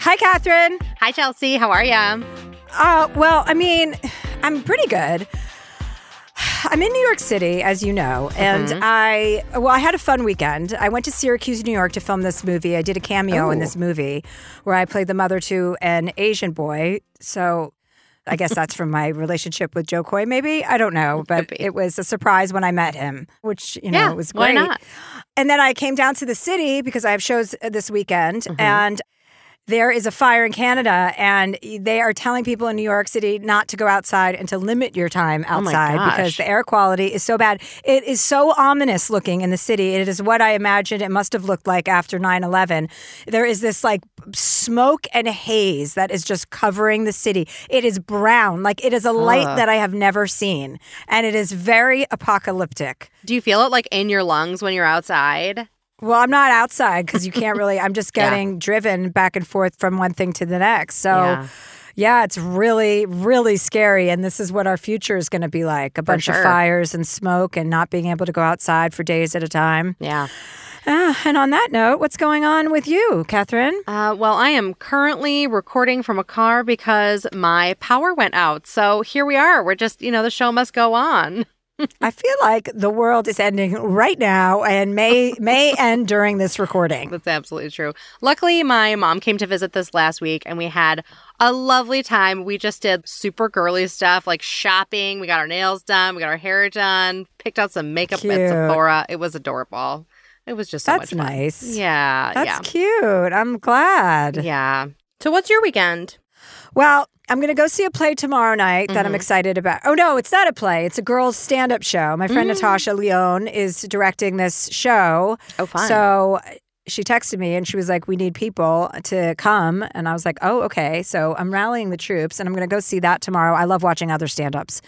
Hi, Catherine. Hi, Chelsea. How are you? Uh, well, I mean, I'm pretty good. I'm in New York City, as you know, and Mhm. I well, I had a fun weekend. I went to Syracuse, New York, to film this movie. I did a cameo in this movie where I played the mother to an Asian boy. So. I guess that's from my relationship with Jo Koy, maybe. I don't know, but it was a surprise when I met him, which, you know, Yeah, was why great. not? And then I came down to the city because I have shows uh, this weekend, Mm-hmm. and there is a fire in Canada, and they are telling people in New York City not to go outside and to limit your time Oh outside because the air quality is so bad. It is so ominous looking in the city. It is what I imagined it must have looked like after 9 11. There is this like smoke and haze that is just covering the city. It is brown, like it is a light Ugh. that I have never seen, and it is very apocalyptic. Do you feel it like in your lungs when you're outside? Well, I'm not outside because you can't really. I'm just Yeah. getting driven back and forth from one thing to the next. So, Yeah. yeah, it's really, really scary. And this is what our future is going to be like a bunch sure. of fires and smoke and not being able to go outside for days at a time. Yeah. Ah, and on that note, what's going on with you, Catherine? Uh, well, I am currently recording from a car because my power went out. So here we are. We're just, you know, the show must go on. I feel like the world is ending right now and may may end during this recording. That's absolutely true. Luckily, my mom came to visit this last week and we had a lovely time. We just did super girly stuff like shopping. We got our nails done, we got our hair done, picked out some makeup Cute. at Sephora. It was adorable. It was just so That's much fun. nice. Yeah. That's yeah. cute. I'm glad. Yeah. So, what's your weekend? Well, I'm going to go see a play tomorrow night that I'm Mhm. excited about. Oh, no, it's not a play. It's a girls' stand up show. My friend Mm. Natasha Lyonne is directing this show. Oh, fun. So she texted me and she was like, We need people to come. And I was like, Oh, okay. So I'm rallying the troops and I'm going to go see that tomorrow. I love watching other stand ups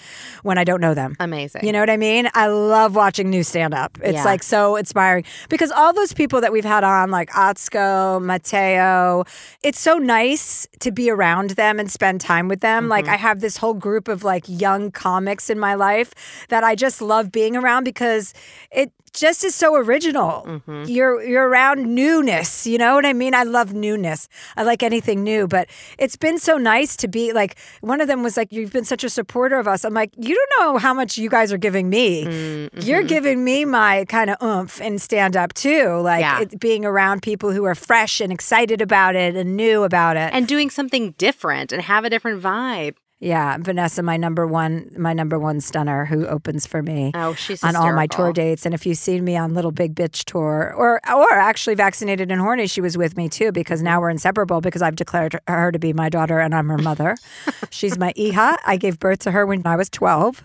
when I don't know them. Amazing. You know what I mean? I love watching new stand up. It's Yeah. like so inspiring because all those people that we've had on, like Atsuko, Mateo, it's so nice to be around them and spend time with them. Like, Mm-hmm. I have this whole group of like young comics in my life that I just love being around because it just is so original. Mm-hmm. You're you're around newness, you know what I mean? I love newness. I like anything new, but it's been so nice to be like one of them was like you've been such a supporter of us. I'm like, you don't know how much you guys are giving me. Mm-hmm. You're giving me my kind of oomph and stand up too, like Yeah. it, being around people who are fresh and excited about it and new about it. and doing something different and have a different vibe. Yeah, Vanessa, my number one, my number one stunner, who opens for me Oh, she's on all my tour dates. And if you've seen me on Little Big Bitch tour, or or actually vaccinated and horny, she was with me too because now we're inseparable because I've declared her to be my daughter and I'm her mother. She's my Iha. I gave birth to her when I was twelve,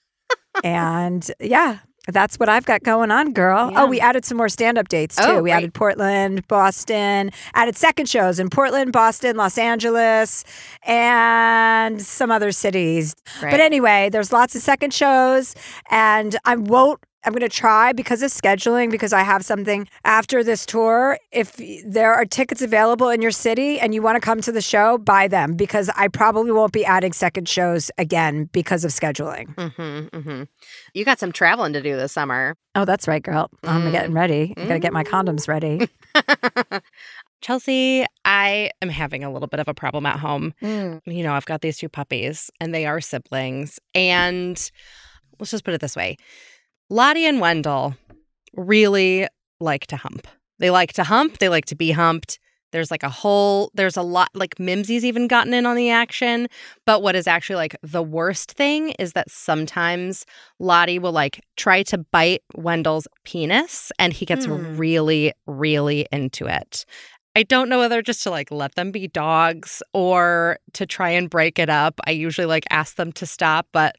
and yeah. That's what I've got going on, girl. Oh, yeah. Oh, we added some more stand up dates too. Oh, we added Portland, Boston, added second shows in Portland, Boston, Los Angeles, and some other cities. Great. But anyway, there's lots of second shows, and I won't. I'm going to try because of scheduling, because I have something after this tour. If there are tickets available in your city and you want to come to the show, buy them because I probably won't be adding second shows again because of scheduling. Mm-hmm, mm-hmm. You got some traveling to do this summer. Oh, that's right, girl. I'm Mm. getting ready. I got to get my condoms ready. Chelsea, I am having a little bit of a problem at home. Mm. You know, I've got these two puppies and they are siblings. And let's just put it this way Lottie and Wendell really like to hump. They like to hump, they like to be humped. There's like a whole, there's a lot, like Mimsy's even gotten in on the action. But what is actually like the worst thing is that sometimes Lottie will like try to bite Wendell's penis and he gets Hmm. really, really into it. I don't know whether just to like let them be dogs or to try and break it up. I usually like ask them to stop, but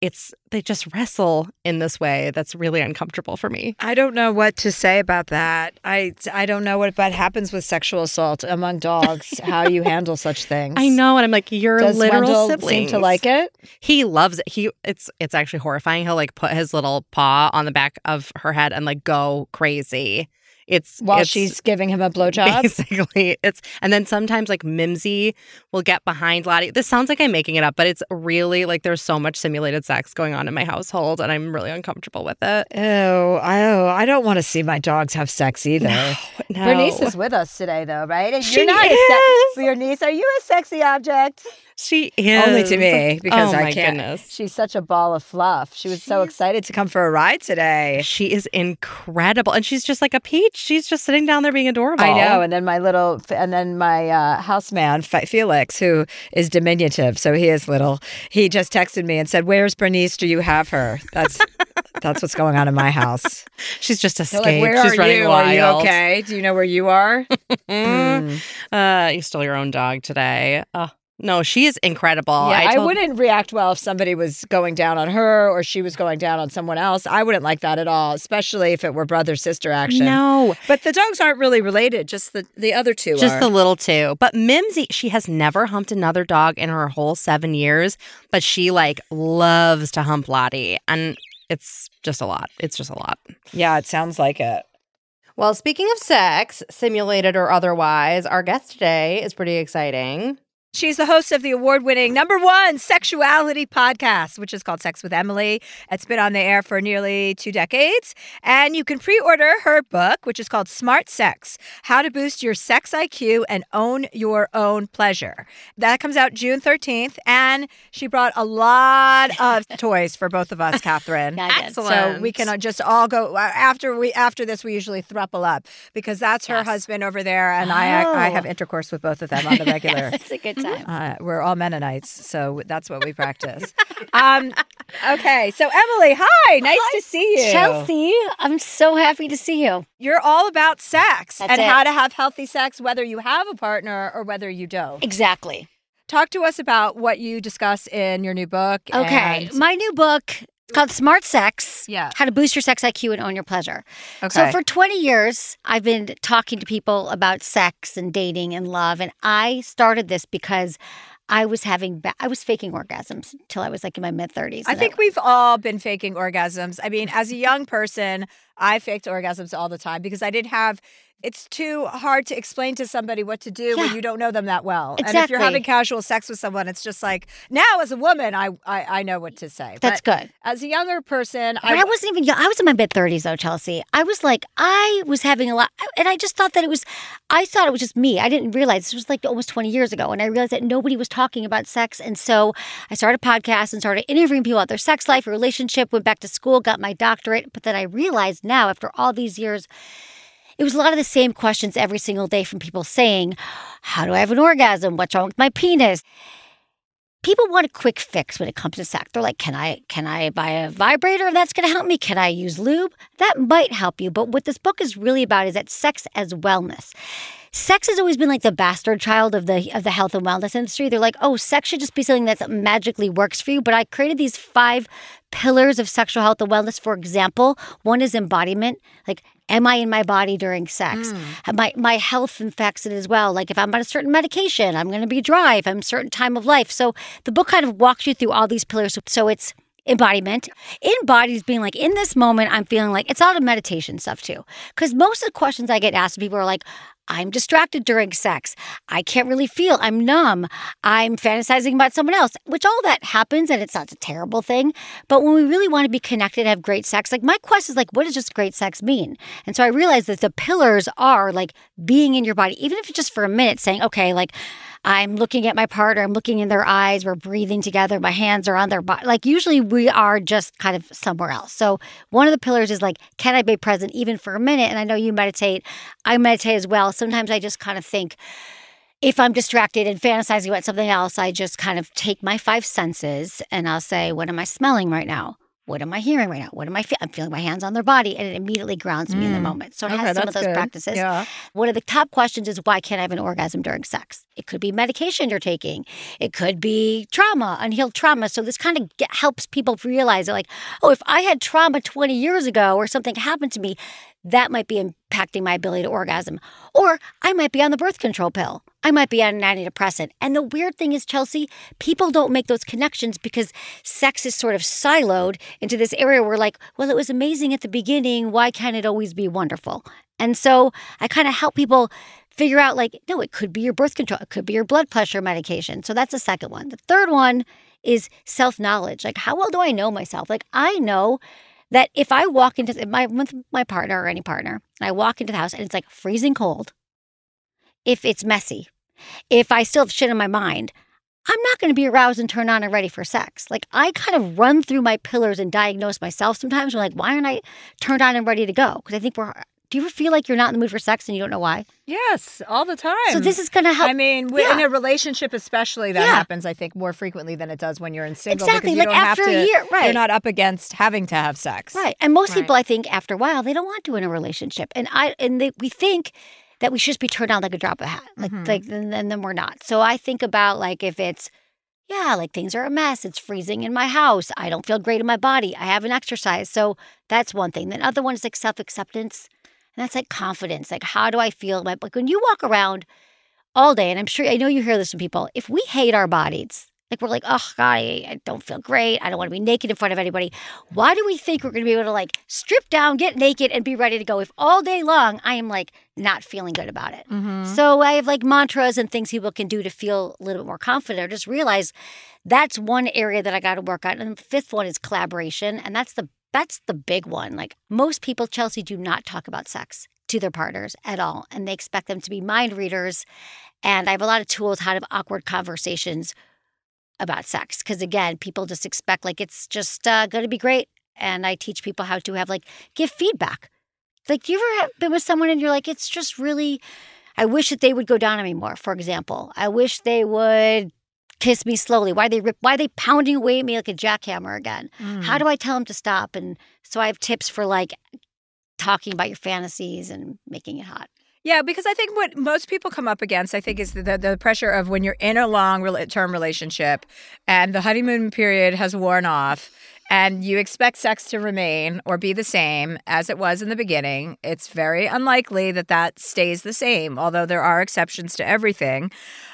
it's they just wrestle in this way that's really uncomfortable for me. I don't know what to say about that. I I don't know what what happens with sexual assault among dogs. how you handle such things. I know, and I'm like, you're Does literal Wendell siblings. seem to like it? He loves it. He it's it's actually horrifying. He'll like put his little paw on the back of her head and like go crazy. It's While it's- she's giving him a blowjob. Basically, it's and then sometimes like Mimsy will get behind Lottie. This sounds like I'm making it up, but it's really like there's so much simulated sex going on in my household, and I'm really uncomfortable with it. Oh, I, oh, I don't want to see my dogs have sex either. No. Bernice is with us today, though, right? And She you're not a is. se- for your niece. Are you a sexy object? She is Only to me because oh, I my can't. Goodness. She's such a ball of fluff. She was so excited to come for a ride today. She is incredible, and she's just like a peach. She's just sitting down there being adorable. I know. And then my little, and then my uh, houseman, Felix, who is diminutive, so he is little. He just texted me and said, "Where's Bernice? Do you have her?" That's that's what's going on in my house. She's just They're escaped. like, "Where she's are running you? wild. Are you okay? Do you know where you are?" Mm. Uh, you stole your own dog today. Oh, no, she is incredible. Yeah, I, told- wouldn't react well if somebody was going down on her or she was going down on someone else. I wouldn't like that at all, especially if it were brother sister action. No, But the dogs aren't really related, just the, the other two just are. the little two. But Mimsy, she has never humped another dog in her whole seven years, but she like loves to hump Lottie, and it's just a lot. It's just a lot. yeah, it sounds like it. Well, speaking of sex, simulated or otherwise, our guest today is pretty exciting. She's the host of the award winning number one sexuality podcast, which is called Sex with Emily. It's been on the air for nearly two decades. And you can pre order her book, which is called Smart Sex How to Boost Your Sex IQ and Own Your Own Pleasure. That comes out June 13th. And she brought a lot of toys for both of us, Catherine. Yeah, I. So we can uh, just all go uh, after we after this. We usually thruple up because that's her Yes. husband over there, and I I Oh. have intercourse with both of them on the regular. It's a good time. Uh, we're all Mennonites, so that's what we practice. um, okay, so Emily, hi, nice to see you. Chelsea, I'm so happy to see you. you're all about sex That's and it. how to have healthy sex, whether you have a partner or whether you don't. Exactly. Talk to us about what you discuss in your new book. Okay. and- My new book is called Smart Sex yeah. How to Boost Your Sex IQ and Own Your Pleasure. Okay. So, for 20 years, I've been talking to people about sex and dating and love. And I started this because I was having, ba- I was faking orgasms until I was like in my mid 30s. I think we've all been faking orgasms. I mean, as a young person, I faked orgasms all the time because I didn't have. It's too hard to explain to somebody what to do when you don't know them that well. Exactly. And if you're having casual sex with someone, it's just like now, as a woman, I I, I know what to say. that's but good. as a younger person, But I, wasn't even young. I was in my mid 30s though, Chelsea. I was like, I was having a lot, and I just thought that it was, I thought it was just me. I didn't realize this was like almost 20 years ago. And I realized that nobody was talking about sex. And so I started a podcast and started interviewing people about their sex life, relationship, went back to school, got my doctorate. But then I realized now, after all these years, it was a lot of the same questions every single day from people saying, How do I have an orgasm? What's wrong with my penis? people want a quick fix when it comes to sex. They're like, can I can I buy a vibrator that's going to help me? Can I use lube? That might help you. But what this book is really about is that sex as wellness. Sex has always been like the bastard child of the of the health and wellness industry. They're like, oh, sex should just be something that magically works for you. But I created these five pillars of sexual health and wellness. For example, one is embodiment. Like, am I in my body during sex? Mm. My my health affects it as well. Like if I'm on a certain medication, I'm going to be dry. If I'm a certain time of life. So the book kind of walks you through all these pillars. So it's embodiment. Embodied is being like in this moment, I'm feeling like it's all the meditation stuff too. Because most of the questions I get asked, people are like, I'm distracted during sex. I can't really feel. I'm numb. I'm fantasizing about someone else, which all that happens and it's not a terrible thing. But when we really want to be connected, have great sex, like my quest is like, what does just great sex mean? And so I realized that the pillars are like being in your body, even if it's just for a minute, saying, okay, like, I'm looking at my partner, I'm looking in their eyes, we're breathing together, my hands are on their body. Like usually we are just kind of somewhere else. So one of the pillars is like, can I be present even for a minute? And I know you meditate. I meditate as well. Sometimes I just kind of think, if I'm distracted and fantasizing about something else, I just kind of take my five senses and I'll say, what am I smelling right now? What am I hearing right now? What am I feeling? I'm feeling my hands on their body, and it immediately grounds me in the mm. moment. So it Okay, has some of those good. practices. Yeah. One of the top questions is why can't I have an orgasm during sex? It could be medication you're taking. It could be trauma, unhealed trauma. So this kind of get, helps people realize that, like, oh, if I had trauma 20 years ago or something happened to me, that might be impacting my ability to orgasm. Or I might be on the birth control pill. I might be on an antidepressant. And the weird thing is, Chelsea, people don't make those connections because sex is sort of siloed into this area where, like, well, it was amazing at the beginning. Why can't it always be wonderful? And so I kind of help people figure out, like, no, it could be your birth control, it could be your blood pressure medication. So that's the second one. The third one is self knowledge. Like, how well do I know myself? Like, I know that if I walk into my with my partner or any partner, and I walk into the house and it's like freezing cold, if it's messy, if I still have shit in my mind, I'm not going to be aroused and turned on and ready for sex. Like I kind of run through my pillars and diagnose myself sometimes. I'm like, why aren't I turned on and ready to go? Because I think we're. Do you ever feel like you're not in the mood for sex and you don't know why? Yes, all the time. So this is going to help. I mean, wi- in a relationship, especially, that Yeah. happens. I think more frequently than it does when you're in single. Exactly, like after have a to, year, right. You're not up against having to have sex. Right. And most Right. people, I think, after a while, they don't want to in a relationship. And I and they, we think that we should just be turned on like a drop of hat, like Mhm. like, and, and then we're not. So I think about like if it's, yeah, like things are a mess. It's freezing in my house. I don't feel great in my body. I haven't exercised. So that's one thing. Then other one is like self acceptance, and that's like confidence. Like how do I feel? Like when you walk around all day, and I'm sure I know you hear this from people. If we hate our bodies. Like we're like, oh God, I, I don't feel great. I don't want to be naked in front of anybody. Why do we think we're going to be able to like strip down, get naked, and be ready to go if all day long I am like not feeling good about it? Mm-hmm. So I have like mantras and things people can do to feel a little bit more confident or just realize that's one area that I got to work on. And the fifth one is collaboration. And that's the that's the big one. Like most people, Chelsea, do not talk about sex to their partners at all. And they expect them to be mind readers. And I have a lot of tools how to have awkward conversations about sex. Because again, people just expect like it's just uh, going to be great. And I teach people how to have like give feedback. Like, you ever been with someone and you're like, it's just really, I wish that they would go down on me more, for example. I wish they would kiss me slowly. Why they rip, why are they pounding away at me like a jackhammer again? Mm. How do I tell them to stop? And so I have tips for like talking about your fantasies and making it hot. Yeah, because I think what most people come up against, I think, is the, the, the pressure of when you're in a long term relationship and the honeymoon period has worn off and you expect sex to remain or be the same as it was in the beginning. It's very unlikely that that stays the same, although there are exceptions to everything.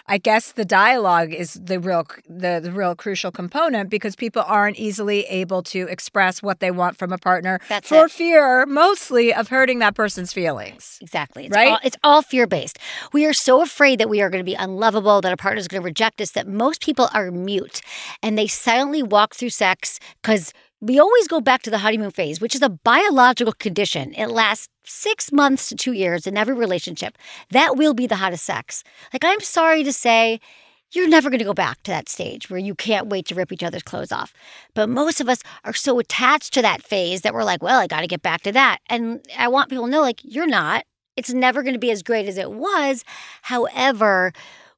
I guess the dialogue is the real the, the real crucial component because people aren't easily able to express what they want from a partner That's for it. fear mostly of hurting that person's feelings. Exactly. It's Right? All, it's all fear based. We are so afraid that we are going to be unlovable, that our partner is going to reject us, that most people are mute and they silently walk through sex because we always go back to the honeymoon phase, which is a biological condition. It lasts six months to two years in every relationship. That will be the hottest sex. Like, I'm sorry to say, you're never going to go back to that stage where you can't wait to rip each other's clothes off. But most of us are so attached to that phase that we're like, well, I got to get back to that. And I want people to know, like, you're not. It's never going to be as great as it was. However,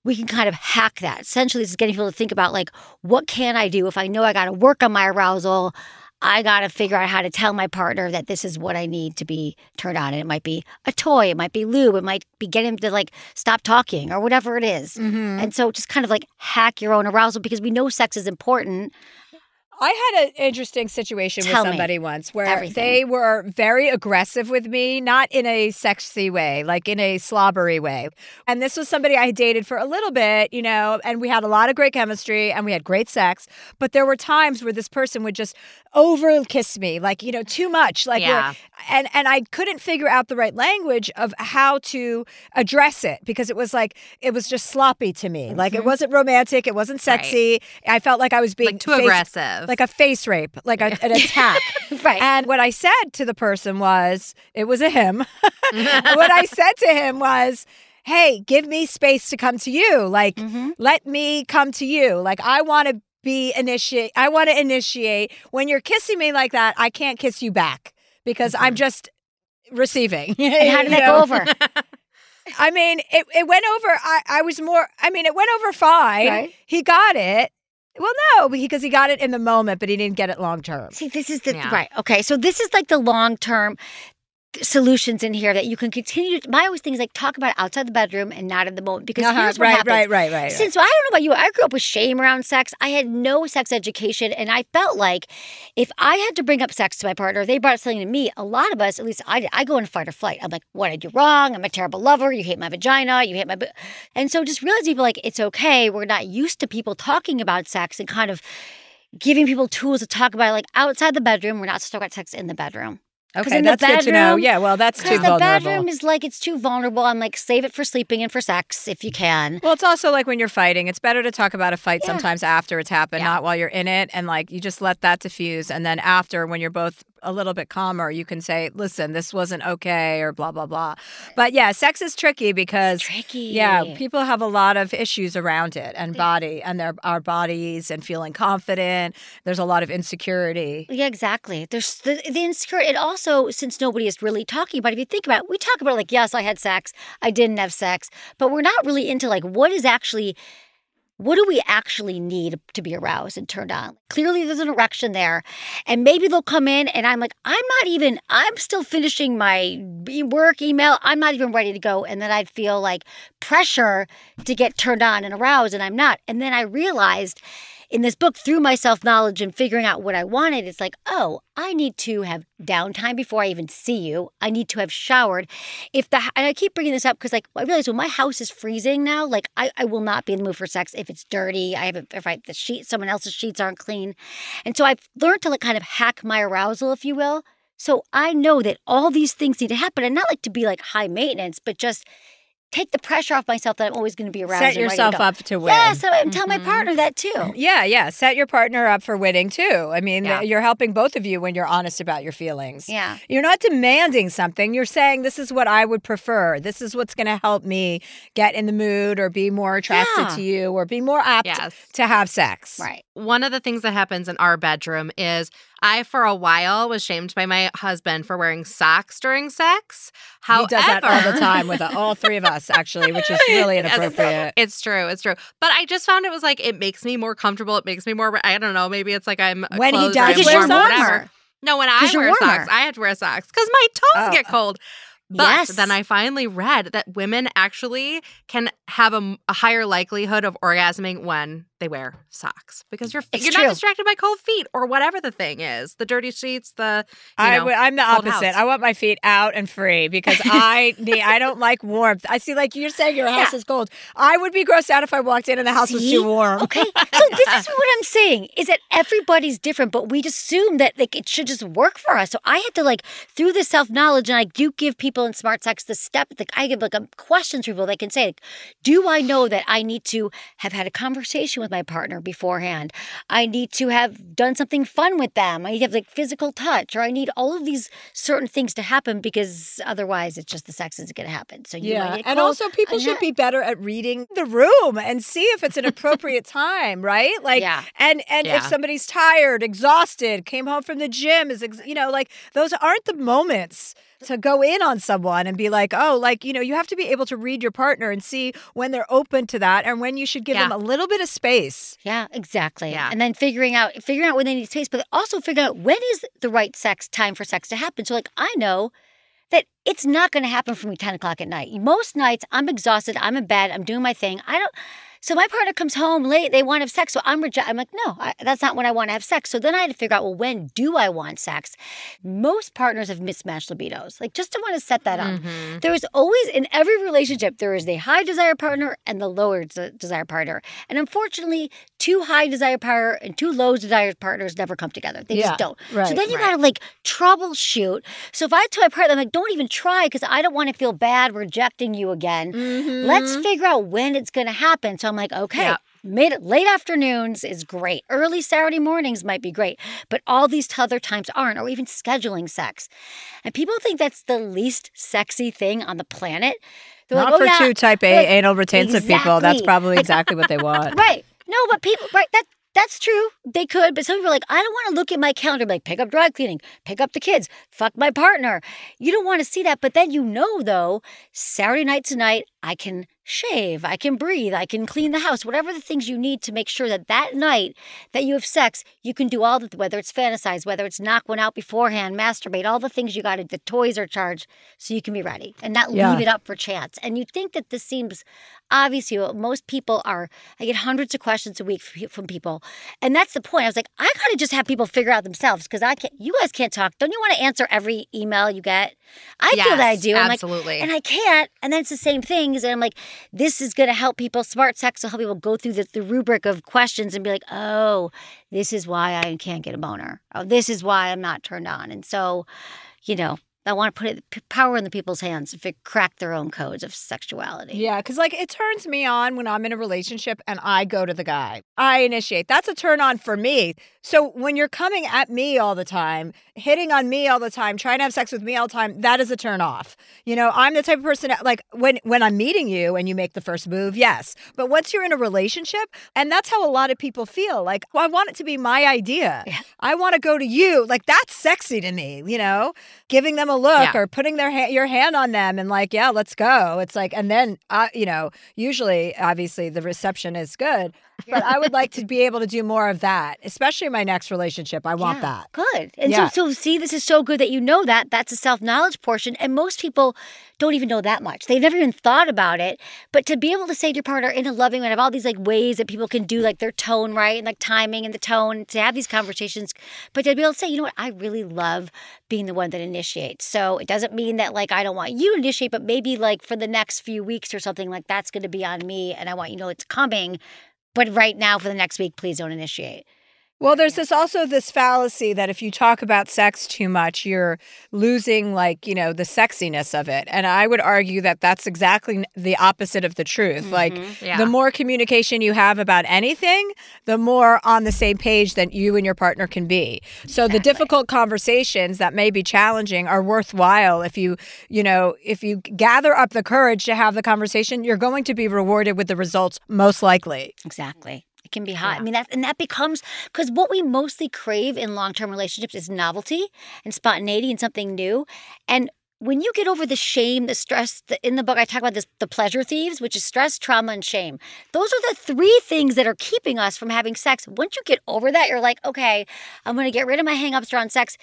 we can kind of hack that. Essentially, this is getting people to think about like, what can I do if I know I got to work on my arousal? I got to figure out how to tell my partner that this is what I need to be turned on. And it might be a toy, it might be lube, it might be getting him to like stop talking or whatever it is. Mm-hmm. And so just kind of like hack your own arousal because we know sex is important. I had an interesting situation Tell with somebody once where everything. they were very aggressive with me, not in a sexy way, like in a slobbery way. And this was somebody I had dated for a little bit, you know, and we had a lot of great chemistry and we had great sex. But there were times where this person would just over kiss me, like, you know, too much. Like, Yeah. and and I couldn't figure out the right language of how to address it because it was like it was just sloppy to me. Like it wasn't romantic, it wasn't sexy. I felt like I was being Like too face- aggressive. like a face rape, like a, an attack. Right. And what I said to the person was, it was a him. what I said to him was, hey, give me space to come to you. Like, Mhm. let me come to you. Like, I want to be initiate. I want to initiate. When you're kissing me like that, I can't kiss you back because I'm just receiving. Mm-hmm. And how did that go over? I mean, it, it went over. I, I was more, I mean, it went over fine. Right. He got it. Well, no, because he got it in the moment, but he didn't get it long term. See, this is the Yeah. right. Okay, so this is like the long term solutions in here that you can continue. To, my always thing is like talk about outside the bedroom and not in the moment because Uh-huh, here's what right, happens. right, right, right, right. Since I don't know about you, I grew up with shame around sex. I had no sex education, and I felt like if I had to bring up sex to my partner, they brought up something to me. A lot of us, at least I did, I go into fight or flight. I'm like, what did you wrong? I'm a terrible lover. You hate my vagina. You hate my. bu-" And so just realize people like it's okay. We're not used to people talking about sex and kind of giving people tools to talk about it, like outside the bedroom. We're not supposed to talk about sex in the bedroom. Okay, that's good to know. bedroom- Yeah, well, that's too vulnerable. Because the bedroom is like it's too vulnerable. I'm like, save it for sleeping and for sex if you can. well, it's also like when you're fighting, it's better to talk about a fight Yeah. sometimes after it's happened, Yeah. not while you're in it. And like you just let that diffuse. And then after, when you're both a little bit calmer, you can say, listen, this wasn't okay or blah, blah, blah. But yeah, sex is tricky because. Tricky. Yeah, people have a lot of issues around it and body and their our bodies and feeling confident. There's a lot of insecurity. Yeah, exactly. There's the, the insecurity. It also, since nobody is really talking about it, if you think about it, we talk about like, yes, I had sex, I didn't have sex, but we're not really into like what is actually, what do we actually need to be aroused and turned on? Clearly, there's an erection there, and maybe they'll come in, and I'm like, I'm not even, I'm still finishing my work email. I'm not even ready to go, and then I'd feel like pressure to get turned on and aroused, and I'm not. And then I realized in this book through my self knowledge and figuring out what I wanted, it's like, oh, I need to have downtime before I even see you. I need to have showered. If the and I keep bringing this up because like I realize when my house is freezing now, like I, I will not be in the mood for sex if it's dirty. I haven't if I the sheet someone else's sheets aren't clean, and so I've learned to like kind of hack my arousal, if you will. So I know that all these things need to happen, and not like to be like high maintenance, but just take the pressure off myself that I'm always going to be around. Set and to yourself up to win. Yeah, so and tell my mm-hmm. partner that too. Yeah, yeah. Set your partner up for winning too. I mean, Yeah. you're helping both of you when you're honest about your feelings. Yeah. You're not demanding something. You're saying, this is what I would prefer. This is what's going to help me get in the mood or be more attracted Yeah. to you or be more apt Yes. to have sex. Right. One of the things that happens in our bedroom is I, for a while, was shamed by my husband for wearing socks during sex. However, he does that all the time with all three of us, actually, which is really inappropriate. It's true. It's true. But I just found it was like it makes me more comfortable. It makes me more. I don't know. Maybe it's like I'm When he does wear warm socks? whatever. No, when I wear warmer. socks, I have to wear socks because my toes Oh. get cold. But Yes. then I finally read that women actually can have a higher likelihood of orgasming when they wear socks because you're It's you're true. not distracted by cold feet or whatever the thing is, the dirty sheets, the you I know, I'm the opposite. house. I want my feet out and free because I need. I don't like warmth. I see, like you're saying, your house Yeah. is cold. I would be grossed out if I walked in and the house was too warm. Okay. So this is what I'm saying is that everybody's different, but we just assume that like it should just work for us. So I had to like through the self knowledge, and I do give people in smart sex the step. Like I give like a questions people. They can say, like, "Do I know that I need to have had a conversation with my partner beforehand? I need to have done something fun with them. I need to have like physical touch, or I need all of these certain things to happen because otherwise, it's just the sex isn't going to happen. So Yeah, and also people should be better at reading the room and see if it's an appropriate time, right? Like, Yeah. and and Yeah. if somebody's tired, exhausted, came home from the gym, is ex- you know like those aren't the moments to go in on someone and be like, oh, like, you know, you have to be able to read your partner and see when they're open to that and when you should give Yeah. them a little bit of space. Yeah, exactly. Yeah. And then figuring out figuring out when they need space, but also figuring out when is the right sex time for sex to happen. So like I know that it's not gonna happen for me 10 o'clock at night. Most nights I'm exhausted, I'm in bed, I'm doing my thing. I don't so my partner comes home late, they want to have sex. So I'm reject I'm like, no, I, that's not when I want to have sex. So then I had to figure out, well, when do I want sex? Most partners have mismatched libidos. Like just to want to set that up. Mhm. There is always in every relationship there is the high desire partner and the lower des- desire partner. And unfortunately, two high desire partner and two low desire partners never come together. They Yeah, just don't. right, so then you right. gotta like troubleshoot. So if I tell my partner, I'm like, don't even try because I don't want to feel bad rejecting you again. Let's mm-hmm. figure out when it's gonna happen. So I'm like, okay. Made it late afternoons is great. Early Saturday mornings might be great, but all these other times aren't, or even scheduling sex. And people think that's the least sexy thing on the planet. They're Not like, oh, for yeah. two type A like, anal retentive people. That's probably exactly what they want. Right. No, but people, right, that that's true. They could, but some people are like, I don't want to look at my calendar, like, pick up dry cleaning, pick up the kids, fuck my partner. You don't want to see that. But then you know, though, Saturday night tonight, I can shave, I can breathe, I can clean the house, whatever the things you need to make sure that that night that you have sex, you can do all the, whether it's fantasize, whether it's knock one out beforehand, masturbate, all the things you got to, the toys are charged so you can be ready and not Yeah. leave it up for chance. And you think that this seems obvious to you. Most people are, I get hundreds of questions a week from people. And that's the point. I was like, I got to just have people figure out themselves because I can't, you guys can't talk. Don't you want to answer every email you get? I feel that I do. I'm like, absolutely. and I can't. And then it's the same things. And I'm like, this is going to help people. Smart sex will help people go through the, the rubric of questions and be like, oh, this is why I can't get a boner. Oh, this is why I'm not turned on. And so, you know, I want to put it, power in the people's hands to fi- crack their own codes of sexuality. Yeah, because like it turns me on when I'm in a relationship and I go to the guy. I initiate. That's a turn on for me. So when you're coming at me all the time, hitting on me all the time, trying to have sex with me all the time, that is a turn off. You know, I'm the type of person like when when I'm meeting you and you make the first move, yes. But once you're in a relationship, and that's how a lot of people feel. Like, well, I want it to be my idea. Yeah. I want to go to you. Like that's sexy to me. You know, giving them a look Yeah. or putting their ha- your hand on them and like, yeah, let's go. It's like, and then, uh, you know, usually, obviously, the reception is good, but I would like to be able to do more of that, especially in my next relationship. I want Yeah, that. Good. And Yeah. so, so see, this is so good that you know that. That's a self knowledge portion. And most people don't even know that much. They've never even thought about it. But to be able to say to your partner in a loving way, have all these like ways that people can do like their tone right and like timing and the tone to have these conversations. But to be able to say, you know what, I really love being the one that initiates. So it doesn't mean that like I don't want you to initiate, but maybe like for the next few weeks or something like that's going to be on me, and I want you to know it's coming. But right now, for the next week, please don't initiate. Well, there's this also this fallacy that if you talk about sex too much, you're losing like, you know, the sexiness of it. And I would argue that that's exactly the opposite of the truth. Like mm-hmm. Yeah. the more communication you have about anything, the more on the same page that you and your partner can be. So the difficult conversations that may be challenging are worthwhile if you, you know, if you gather up the courage to have the conversation, you're going to be rewarded with the results most likely. Exactly. It can be hot. I mean that and that becomes because what we mostly crave in long-term relationships is novelty and spontaneity and something new. And when you get over the shame, the stress, the, in the book I talk about this the pleasure thieves, which is stress, trauma, and shame. Those are the three things that are keeping us from having sex. Once you get over that, you're like, okay, I'm gonna get rid of my hangups around sex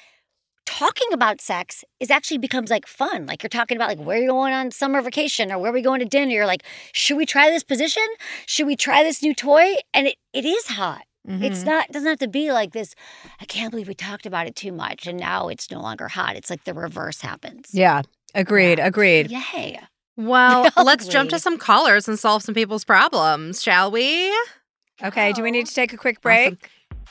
talking about sex is actually becomes like fun. Like you're talking about like where you're going on summer vacation or where are we going to dinner. You're like, should we try this position? Should we try this new toy? And it, it is hot. It's mm-hmm. not it doesn't have to be like this. I can't believe we talked about it too much and now it's no longer hot. It's like the reverse happens. Yeah. Agreed. Agreed. Yay. Well, let's jump to some callers and solve some people's problems, shall we? Okay. Do we need to take a quick break? Awesome.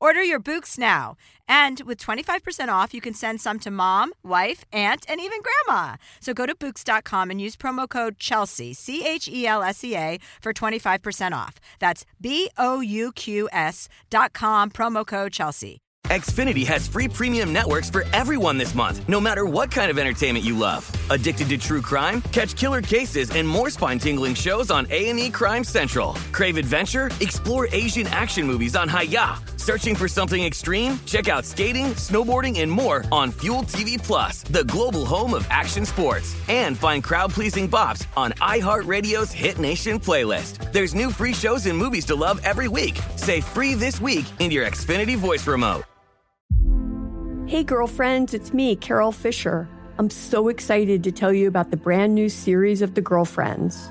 Order your Bouqs now. And with 25% off, you can send some to mom, wife, aunt, and even grandma. So go to Bouqs.com and use promo code Chelsea, C H E L S E A, for 25% off. That's B O U Q S.com, promo code Chelsea. Xfinity has free premium networks for everyone this month, no matter what kind of entertainment you love. Addicted to true crime? Catch killer cases and more spine-tingling shows on A&E Crime Central. Crave adventure? Explore Asian action movies on Hi-YAH. Searching for something extreme? Check out skating, snowboarding, and more on Fuel TV Plus, the global home of action sports. And find crowd-pleasing bops on iHeartRadio's Hit Nation playlist. There's new free shows and movies to love every week. Say free this week in your Xfinity voice remote. Hey, girlfriends, it's me, Carol Fisher. I'm so excited to tell you about the brand new series of The Girlfriends.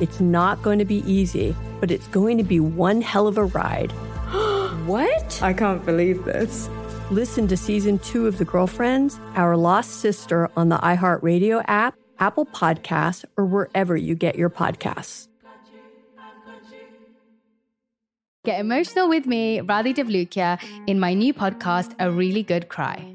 It's not going to be easy, but it's going to be one hell of a ride. what? I can't believe this. Listen to season two of The Girlfriends, Our Lost Sister on the iHeartRadio app, Apple Podcasts, or wherever you get your podcasts. Get emotional with me, Radhi Devlukia, in my new podcast, A Really Good Cry.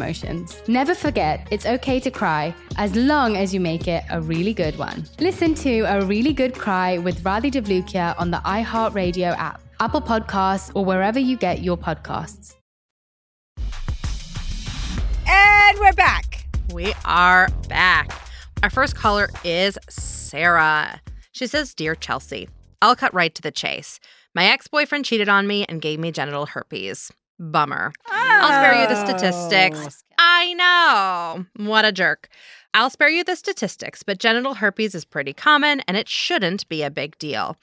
emotions. Never forget, it's okay to cry as long as you make it a really good one. Listen to A Really Good Cry with Radhi Devlukia on the iHeartRadio app, Apple Podcasts, or wherever you get your podcasts. And we're back. We are back. Our first caller is Sarah. She says, Dear Chelsea, I'll cut right to the chase. My ex boyfriend cheated on me and gave me genital herpes. Bummer. Oh. I'll spare you the statistics. Oh, I know. What a jerk. I'll spare you the statistics, but genital herpes is pretty common and it shouldn't be a big deal.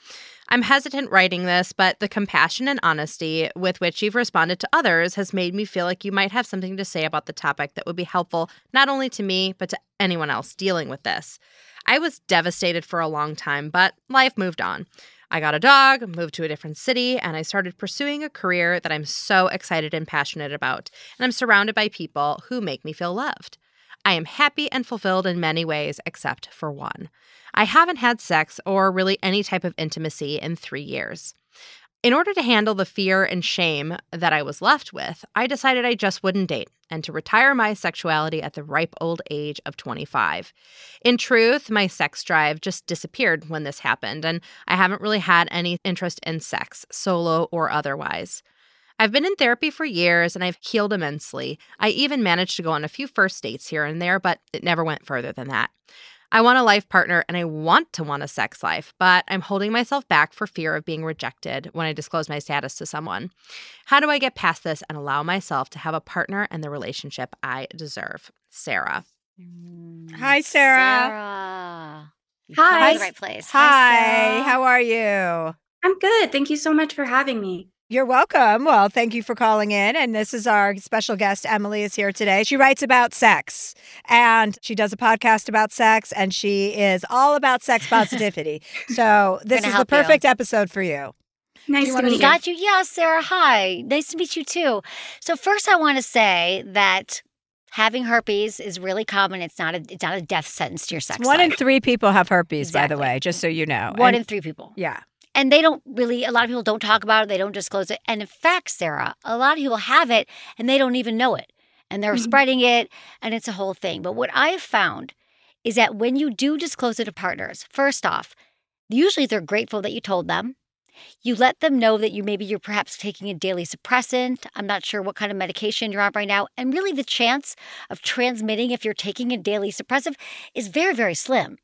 I'm hesitant writing this, but the compassion and honesty with which you've responded to others has made me feel like you might have something to say about the topic that would be helpful not only to me, but to anyone else dealing with this. I was devastated for a long time, but life moved on. I got a dog, moved to a different city, and I started pursuing a career that I'm so excited and passionate about. And I'm surrounded by people who make me feel loved. I am happy and fulfilled in many ways, except for one. I haven't had sex or really any type of intimacy in three years. In order to handle the fear and shame that I was left with, I decided I just wouldn't date and to retire my sexuality at the ripe old age of 25. In truth, my sex drive just disappeared when this happened, and I haven't really had any interest in sex, solo or otherwise. I've been in therapy for years and I've healed immensely. I even managed to go on a few first dates here and there, but it never went further than that. I want a life partner and I want to want a sex life, but I'm holding myself back for fear of being rejected when I disclose my status to someone. How do I get past this and allow myself to have a partner and the relationship I deserve? Sarah. Hi, mm, Sarah. Sarah. Hi. The right place. Hi. How are you? I'm good. Thank you so much for having me. You're welcome. Well, thank you for calling in. And this is our special guest. Emily is here today. She writes about sex and she does a podcast about sex and she is all about sex positivity. so, this is the help you. perfect episode for you. Nice to meet you. Got you. Yeah, Sarah. Hi. Nice to meet you too. So first, I want to say that having herpes is really common. It's not a it's not a death sentence to your sex One in three people have herpes, by the way, just so you know. One And- in three people. Yeah. And they don't really, a lot of people don't talk about it. They don't disclose it. And in fact, Sarah, a lot of people have it and they don't even know it. And they're Mhm. spreading it and it's a whole thing. But what I have found is that when you do disclose it to partners, first off, usually they're grateful that you told them. You let them know that you maybe you're perhaps taking a daily suppressant. I'm not sure what kind of medication you're on right now. And really, the chance of transmitting if you're taking a daily suppressive is very, very slim.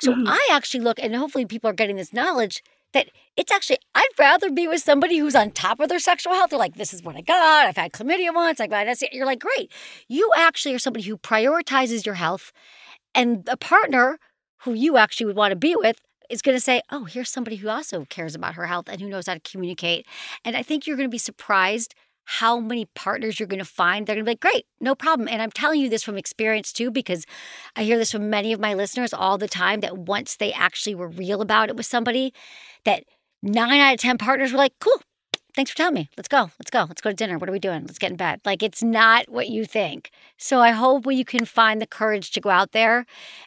So Mhm. I actually look, and hopefully people are getting this knowledge that it's actually, I'd rather be with somebody who's on top of their sexual health. They're like, this is what I got. I've had chlamydia once. I've got STI. You're like, great. You actually are somebody who prioritizes your health. And a partner who you actually would want to be with is going to say, oh, here's somebody who also cares about her health and who knows how to communicate. And I think you're going to be surprised how many partners you're going to find. They're going to be like, great, no problem. And I'm telling you this from experience too, because I hear this from many of my listeners all the time that once they actually were real about it with somebody, that nine out of 10 partners were like, cool. Thanks for telling me. Let's go. Let's go. Let's go to dinner. What are we doing? Let's get in bed. Like it's not what you think. So I hope you can find the courage to go out there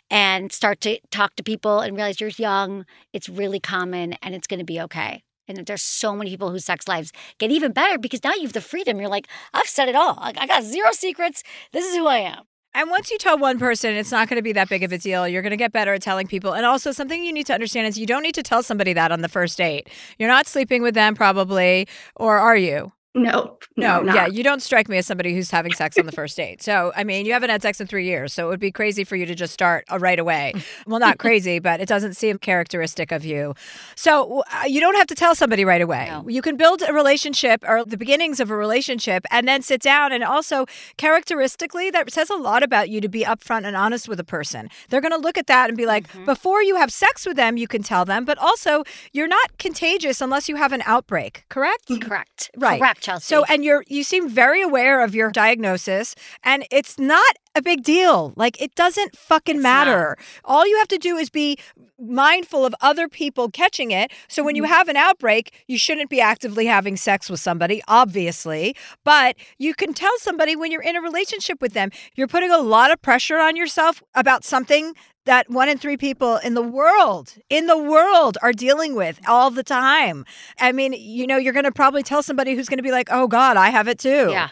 and start to talk to people and realize you're young. It's really common and it's going to be okay. And there's so many people whose sex lives get even better because now you have the freedom. You're like, I've said it all. I got zero secrets. This is who I am. And once you tell one person, it's not going to be that big of a deal. You're going to get better at telling people. And also, something you need to understand is you don't need to tell somebody that on the first date. You're not sleeping with them, probably, or are you? No, No, no, yeah, you don't strike me as somebody who's having sex on the first date. So, I mean, you haven't had sex in three years, so it would be crazy for you to just start uh, right away. Well, not crazy, but it doesn't seem characteristic of you. So, uh, you don't have to tell somebody right away. You can build a relationship or the beginnings of a relationship and then sit down. And also, characteristically, that says a lot about you to be upfront and honest with a person. They're going to look at that and be like, before you have sex with them, you can tell them, but also, you're not contagious unless you have an outbreak, correct? Correct. Right. Correct, Chelsea. So, and you're you seem very aware of your diagnosis, and it's not a big deal. Like it doesn't fucking matter. All you have to do is be mindful of other people catching it. So when you mm-hmm. have an outbreak, you shouldn't be actively having sex with somebody, obviously, but you can tell somebody when you're in a relationship with them, you're putting a lot of pressure on yourself about something that one in three people in the world, in the world, are dealing with all the time. I mean, you know, you're going to probably tell somebody who's going to be like, "Oh God, I have it too." Yeah.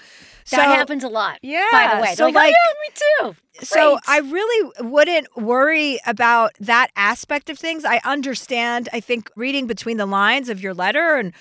So, that happens a lot. Yeah. By the way. So like, like, oh, yeah, me too. so I really wouldn't worry about that aspect of things. I understand. I think reading between the lines of your letter and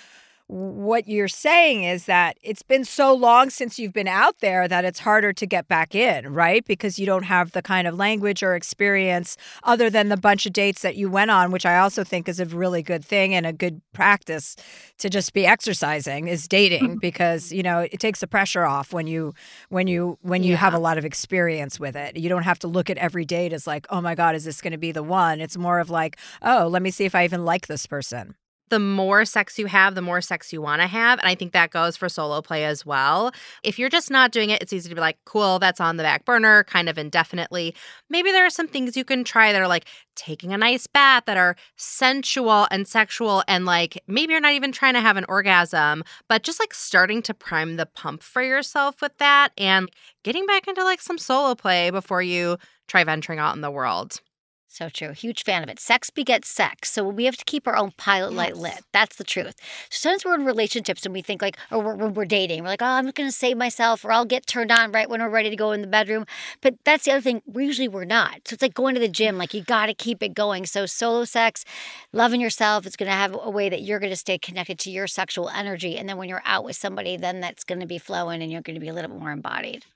what you're saying is that it's been so long since you've been out there that it's harder to get back in, right? Because you don't have the kind of language or experience other than the bunch of dates that you went on, which I also think is a really good thing and a good practice to just be exercising is dating because, you know, it takes the pressure off when you when you when you have a lot of experience with it. You don't have to look at every date as like, "Oh my god, is this going to be the one?" It's more of like, "Oh, let me see if I even like this person." The more sex you have, the more sex you want to have. And I think that goes for solo play as well. If you're just not doing it, it's easy to be like, cool, that's on the back burner, kind of indefinitely. Maybe there are some things you can try that are like taking a nice bath that are sensual and sexual. And like maybe you're not even trying to have an orgasm, but just like starting to prime the pump for yourself with that and getting back into like some solo play before you try venturing out in the world. So true. Huge fan of it. Sex begets sex. So we have to keep our own pilot light lit. That's the truth. So sometimes we're in relationships and we think like, or we're, when we're dating, we're like, oh, I'm going to save myself or I'll get turned on right when we're ready to go in the bedroom. But that's the other thing. We usually we're not. So it's like going to the gym. Like you got to keep it going. So solo sex, loving yourself, is going to have a way that you're going to stay connected to your sexual energy. And then when you're out with somebody, then that's going to be flowing and you're going to be a little bit more embodied.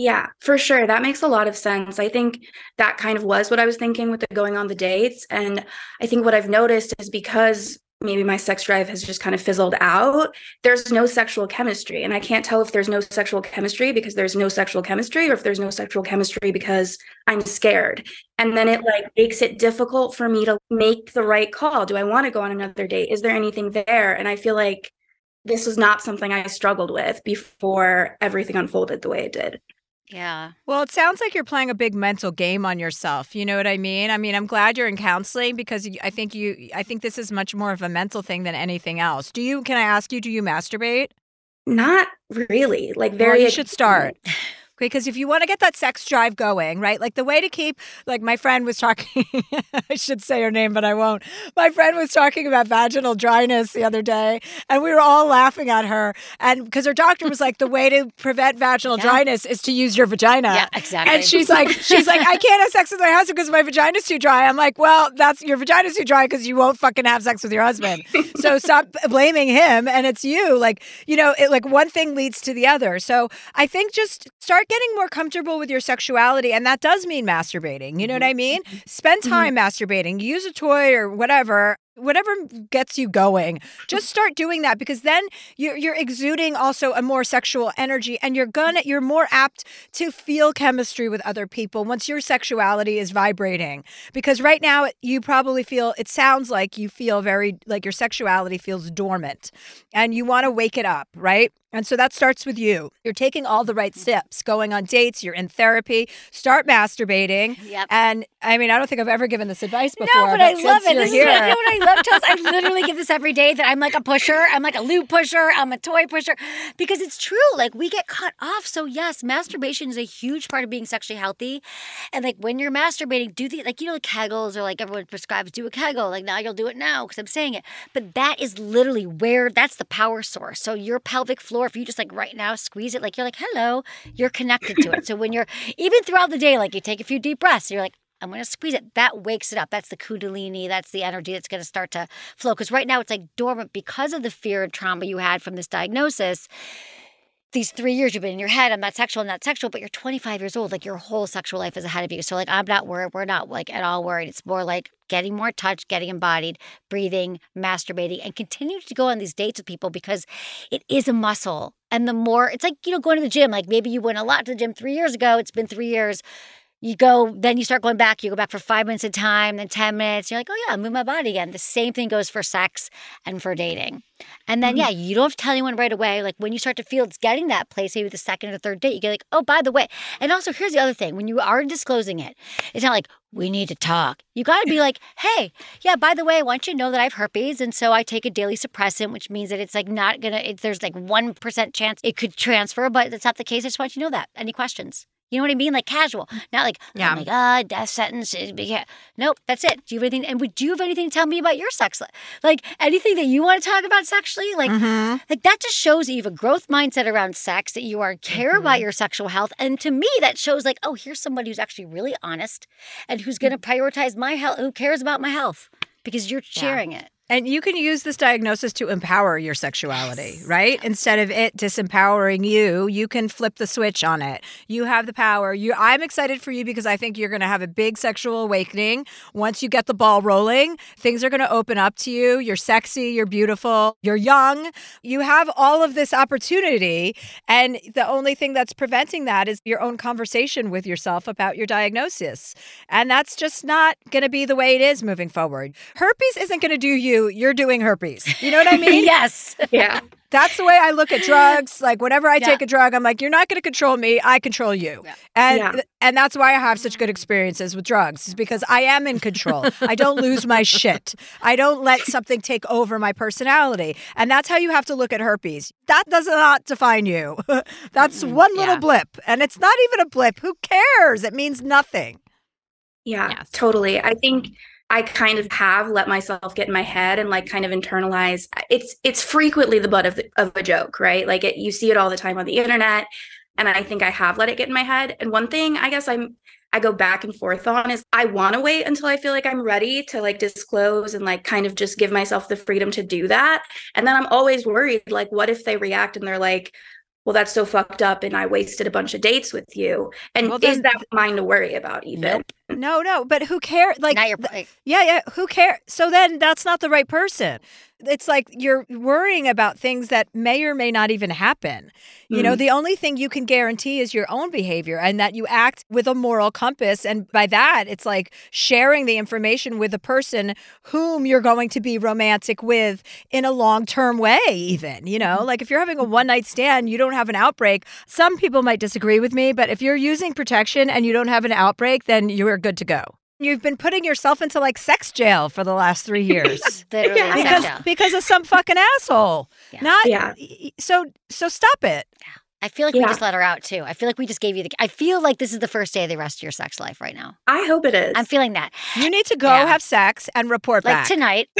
Yeah, for sure. That makes a lot of sense. I think that kind of was what I was thinking with the going on the dates. And I think what I've noticed is because maybe my sex drive has just kind of fizzled out, there's no sexual chemistry. And I can't tell if there's no sexual chemistry because there's no sexual chemistry or if there's no sexual chemistry because I'm scared. And then it like makes it difficult for me to make the right call. Do I want to go on another date? Is there anything there? And I feel like this was not something I struggled with before everything unfolded the way it did. Yeah. Well, it sounds like you're playing a big mental game on yourself. You know what I mean? I mean, I'm glad you're in counseling because I think you I think this is much more of a mental thing than anything else. Do you can I ask you do you masturbate? Not really. Like very well, you should start. Because if you want to get that sex drive going, right? Like the way to keep, like my friend was talking, I should say her name, but I won't. My friend was talking about vaginal dryness the other day, and we were all laughing at her. And because her doctor was like, the way to prevent vaginal yeah. dryness is to use your vagina. Yeah, exactly. And she's like, she's like, I can't have sex with my husband because my vagina's too dry. I'm like, well, that's your vagina's too dry because you won't fucking have sex with your husband. so stop blaming him, and it's you. Like, you know, it like one thing leads to the other. So I think just start getting more comfortable with your sexuality, and that does mean masturbating. You know what I mean? Spend mm-hmm. time masturbating, use a toy or whatever whatever gets you going just start doing that because then you're, you're exuding also a more sexual energy and you're gonna you're more apt to feel chemistry with other people once your sexuality is vibrating because right now you probably feel it sounds like you feel very like your sexuality feels dormant and you want to wake it up right and so that starts with you. You're taking all the right mm. steps, going on dates, you're in therapy, start masturbating. Yep. And I mean, I don't think I've ever given this advice before. No, but, but I love it. This is, you know what I love, Chels? I literally give this every day that I'm like a pusher. I'm like a lube pusher. I'm a toy pusher because it's true. Like we get cut off. So yes, masturbation is a huge part of being sexually healthy. And like when you're masturbating, do the, like, you know, the kegels or like everyone prescribes do a kegel. Like now you'll do it now because I'm saying it. But that is literally where, that's the power source. So your pelvic floor, if you just like right now squeeze it, like you're like, hello, you're connected to it. So when you're, even throughout the day, like you take a few deep breaths, you're like, I'm going to squeeze it. That wakes it up. That's the kundalini. That's the energy that's going to start to flow. Because right now it's like dormant because of the fear and trauma you had from this diagnosis. These three years you've been in your head, I'm not sexual, I'm not sexual, but you're 25 years old. Like your whole sexual life is ahead of you. So, like, I'm not worried. We're not like at all worried. It's more like getting more touch, getting embodied, breathing, masturbating, and continue to go on these dates with people because it is a muscle. And the more, it's like, you know, going to the gym. Like maybe you went a lot to the gym three years ago. It's been three years you go, then you start going back. You go back for five minutes at a time, then 10 minutes. You're like, oh, yeah, move my body again. The same thing goes for sex and for dating. And then, mm-hmm. yeah, you don't have to tell anyone right away. Like when you start to feel it's getting that place, maybe the second or third date, you get like, oh, by the way. And also, here's the other thing when you are disclosing it, it's not like, we need to talk. You got to be like, hey, yeah, by the way, I want you to know that I have herpes. And so I take a daily suppressant, which means that it's like not going to, there's like 1% chance it could transfer, but that's not the case. I just want you to know that. Any questions? You know what I mean? Like casual, not like yeah. oh my god, death sentence. Yeah. Nope, that's it. Do you have anything? And would you have anything to tell me about your sex life? Like anything that you want to talk about sexually? Like, mm-hmm. like that just shows that you have a growth mindset around sex. That you are care mm-hmm. about your sexual health, and to me, that shows like, oh, here's somebody who's actually really honest and who's going to mm. prioritize my health, who cares about my health because you're sharing yeah. it. And you can use this diagnosis to empower your sexuality, yes. right? Instead of it disempowering you, you can flip the switch on it. You have the power. You I'm excited for you because I think you're going to have a big sexual awakening once you get the ball rolling. Things are going to open up to you. You're sexy, you're beautiful, you're young. You have all of this opportunity and the only thing that's preventing that is your own conversation with yourself about your diagnosis. And that's just not going to be the way it is moving forward. Herpes isn't going to do you you're doing herpes. You know what I mean? yes. Yeah. That's the way I look at drugs. Like whenever I yeah. take a drug, I'm like, you're not going to control me. I control you. Yeah. And yeah. and that's why I have such good experiences with drugs is because I am in control. I don't lose my shit. I don't let something take over my personality. And that's how you have to look at herpes. That does not define you. that's one little blip. And it's not even a blip. Who cares? It means nothing. Yeah, yes. totally. I think I kind of have let myself get in my head and like kind of internalize. It's it's frequently the butt of the, of a joke, right? Like it, you see it all the time on the internet, and I think I have let it get in my head. And one thing I guess I'm I go back and forth on is I want to wait until I feel like I'm ready to like disclose and like kind of just give myself the freedom to do that. And then I'm always worried like what if they react and they're like well, that's so fucked up and I wasted a bunch of dates with you. And Well, is that mine to worry about even? No, no, but who cares? Like, Now you're th- yeah, yeah, who cares? So then that's not the right person. It's like you're worrying about things that may or may not even happen. You know, Mm. the only thing you can guarantee is your own behavior and that you act with a moral compass. And by that, it's like sharing the information with the person whom you're going to be romantic with in a long term way, even. You know, like if you're having a one night stand, you don't have an outbreak. Some people might disagree with me, but if you're using protection and you don't have an outbreak, then you're good to go. You've been putting yourself into like sex jail for the last three years. Literally sex because jail. because of some fucking asshole. Not Yeah. so so stop it. I feel like we just let her out too. I feel like we just gave you the. I feel like this is the first day of the rest of your sex life right now. I hope it is. I'm feeling that. You need to go Yeah. have sex and report Like back. tonight.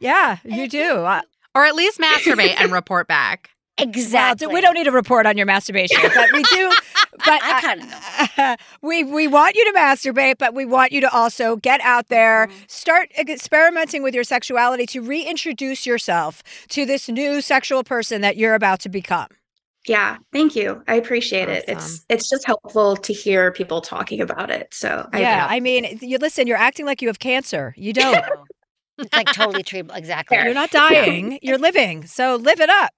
Yeah, you do. Uh, Or at least masturbate and report back. Well, Exactly. we don't need a report on your masturbation, but we do. But I kind of know. we we want you to masturbate, but we want you to also get out there, Mm-hmm. start experimenting with your sexuality to reintroduce yourself to this new sexual person that you're about to become. Yeah, thank you. I appreciate it. It's it's just helpful to hear people talking about it. So I yeah, I mean, you listen. You're acting like you have cancer. You don't. It's like totally true. Exactly. you're not dying. You're living. So live it up.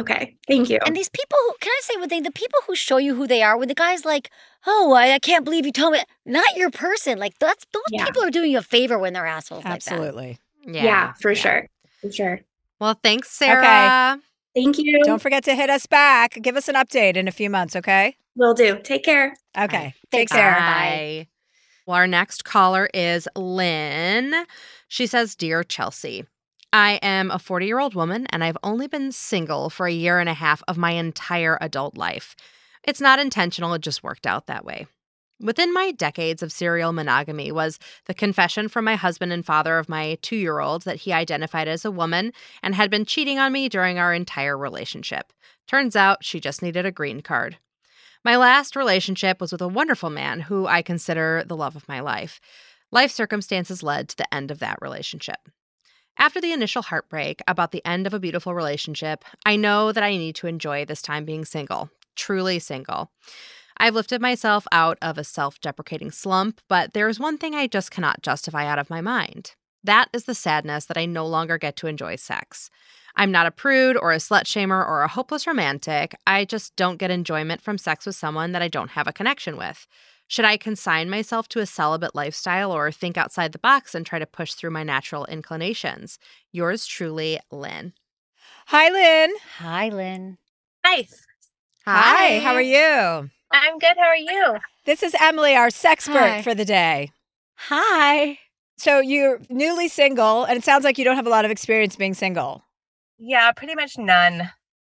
Okay, thank you. And these people, who, can I say one thing? The people who show you who they are, when the guy's like, "Oh, I, I can't believe you told me," not your person. Like that's those Yeah. people are doing you a favor when they're assholes like that. Absolutely. yeah, for sure, for sure. Well, thanks, Sarah. Thank you. Don't forget to hit us back. Give us an update in a few months, okay? Will do. Take care. Okay. Take Thanks, care. Sarah. Bye. Well, our next caller is Lynn. She says, Dear Chelsea, I am a 40 year old woman and I've only been single for a year and a half of my entire adult life. It's not intentional, it just worked out that way. Within my decades of serial monogamy was the confession from my husband and father of my two year old that he identified as a woman and had been cheating on me during our entire relationship. Turns out she just needed a green card. My last relationship was with a wonderful man who I consider the love of my life. Life circumstances led to the end of that relationship. After the initial heartbreak about the end of a beautiful relationship, I know that I need to enjoy this time being single, truly single. I've lifted myself out of a self deprecating slump, but there's one thing I just cannot justify out of my mind. That is the sadness that I no longer get to enjoy sex. I'm not a prude or a slut shamer or a hopeless romantic. I just don't get enjoyment from sex with someone that I don't have a connection with. Should I consign myself to a celibate lifestyle or think outside the box and try to push through my natural inclinations? Yours truly, Lynn. Hi, Lynn. Hi, Lynn. Nice. Hi. How are you? I'm good. How are you? This is Emily, our sexpert Hi. for the day. Hi. So you're newly single, and it sounds like you don't have a lot of experience being single. Yeah, pretty much none.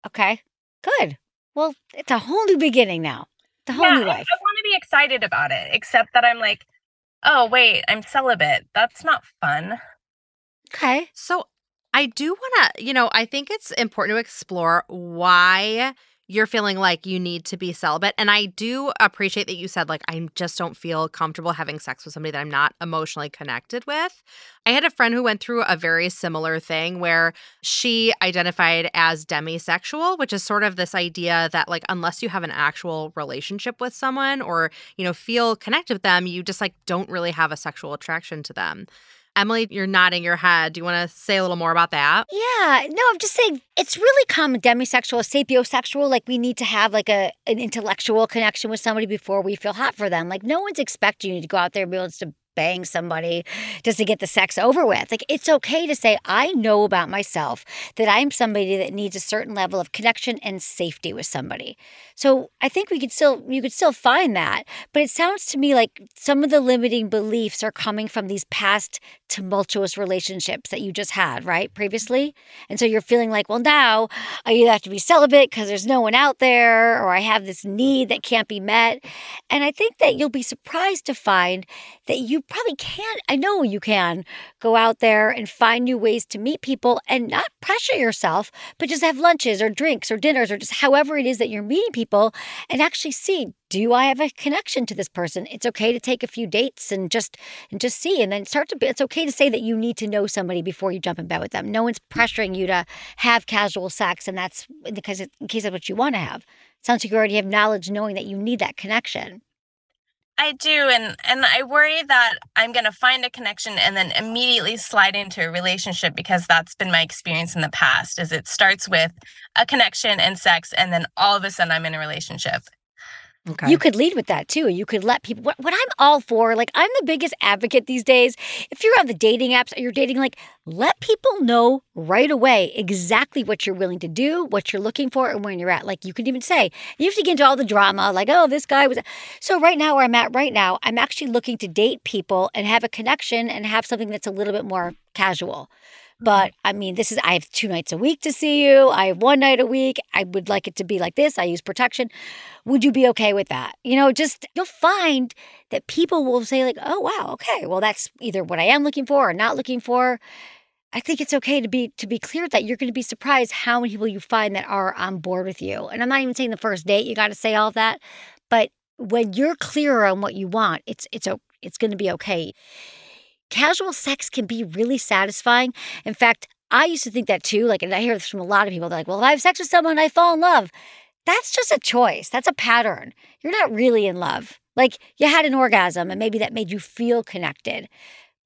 Okay. Good. Well, it's a whole new beginning now. It's a whole yeah, new I, life. want to be excited about it, except that I'm like, oh wait, I'm celibate. That's not fun. Okay. So I do want to, you know, I think it's important to explore why you're feeling like you need to be celibate. And I do appreciate that you said, like, I just don't feel comfortable having sex with somebody that I'm not emotionally connected with. I had a friend who went through a very similar thing where she identified as demisexual, which is sort of this idea that, like, unless you have an actual relationship with someone or, you know, feel connected with them, you just, like, don't really have a sexual attraction to them. Emily, you're nodding your head. Do you want to say a little more about that? Yeah, no, I'm just saying it's really common demisexual, sapiosexual. Like we need to have like a an intellectual connection with somebody before we feel hot for them. Like no one's expecting you to go out there and be able to bang somebody just to get the sex over with. Like it's okay to say, I know about myself that I'm somebody that needs a certain level of connection and safety with somebody. So I think we could still you could still find that. But it sounds to me like some of the limiting beliefs are coming from these past tumultuous relationships that you just had, right? Mm-hmm. Previously. And so you're feeling like, well, now I either have to be celibate because there's no one out there, or I have this need that can't be met. And I think that you'll be surprised to find that you probably can't. I know you can go out there and find new ways to meet people and not pressure yourself, but just have lunches or drinks or dinners or just however it is that you're meeting people and actually see do I have a connection to this person? It's okay to take a few dates and just and just see and then start to be it's okay to say that you need to know somebody before you jump in bed with them. No one's pressuring you to have casual sex, and that's because it, in case that's what you want to have. Sounds like you already have knowledge knowing that you need that connection. I do, and and I worry that I'm going to find a connection and then immediately slide into a relationship because that's been my experience in the past. Is it starts with a connection and sex, and then all of a sudden I'm in a relationship. Okay. You could lead with that too. You could let people, what, what, I'm all for, like, I'm the biggest advocate these days. If you're on the dating apps or you're dating, like, let people know right away exactly what you're willing to do, what you're looking for, and where you're at. Like, you could even say, you have to get into all the drama, like, oh, this guy was. So, right now, where I'm at right now, I'm actually looking to date people and have a connection and have something that's a little bit more casual. But mm-hmm. I mean, this is, I have two nights a week to see you. I have one night a week. I would like it to be like this. I use protection. Would you be okay with that? You know, just you'll find that people will say, like, oh, wow, okay, well, that's either what I am looking for or not looking for. I think it's okay to be to be clear that you're going to be surprised how many people you find that are on board with you. And I'm not even saying the first date you got to say all that, but when you're clearer on what you want, it's it's a it's going to be okay. Casual sex can be really satisfying. In fact, I used to think that too. Like, and I hear this from a lot of people. They're like, well, if I have sex with someone, I fall in love. That's just a choice. That's a pattern. You're not really in love. Like, you had an orgasm and maybe that made you feel connected.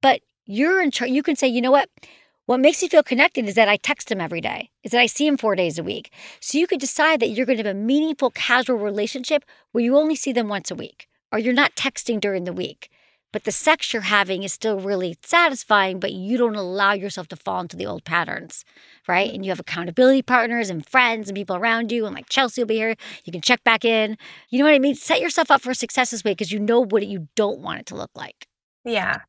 But you're in charge. You can say, you know what? What makes you feel connected is that I text him every day, is that I see him four days a week. So you could decide that you're going to have a meaningful, casual relationship where you only see them once a week, or you're not texting during the week but the sex you're having is still really satisfying, but you don't allow yourself to fall into the old patterns, right? And you have accountability partners and friends and people around you, and like Chelsea will be here. You can check back in. You know what I mean? Set yourself up for success this way because you know what you don't want it to look like. Yeah.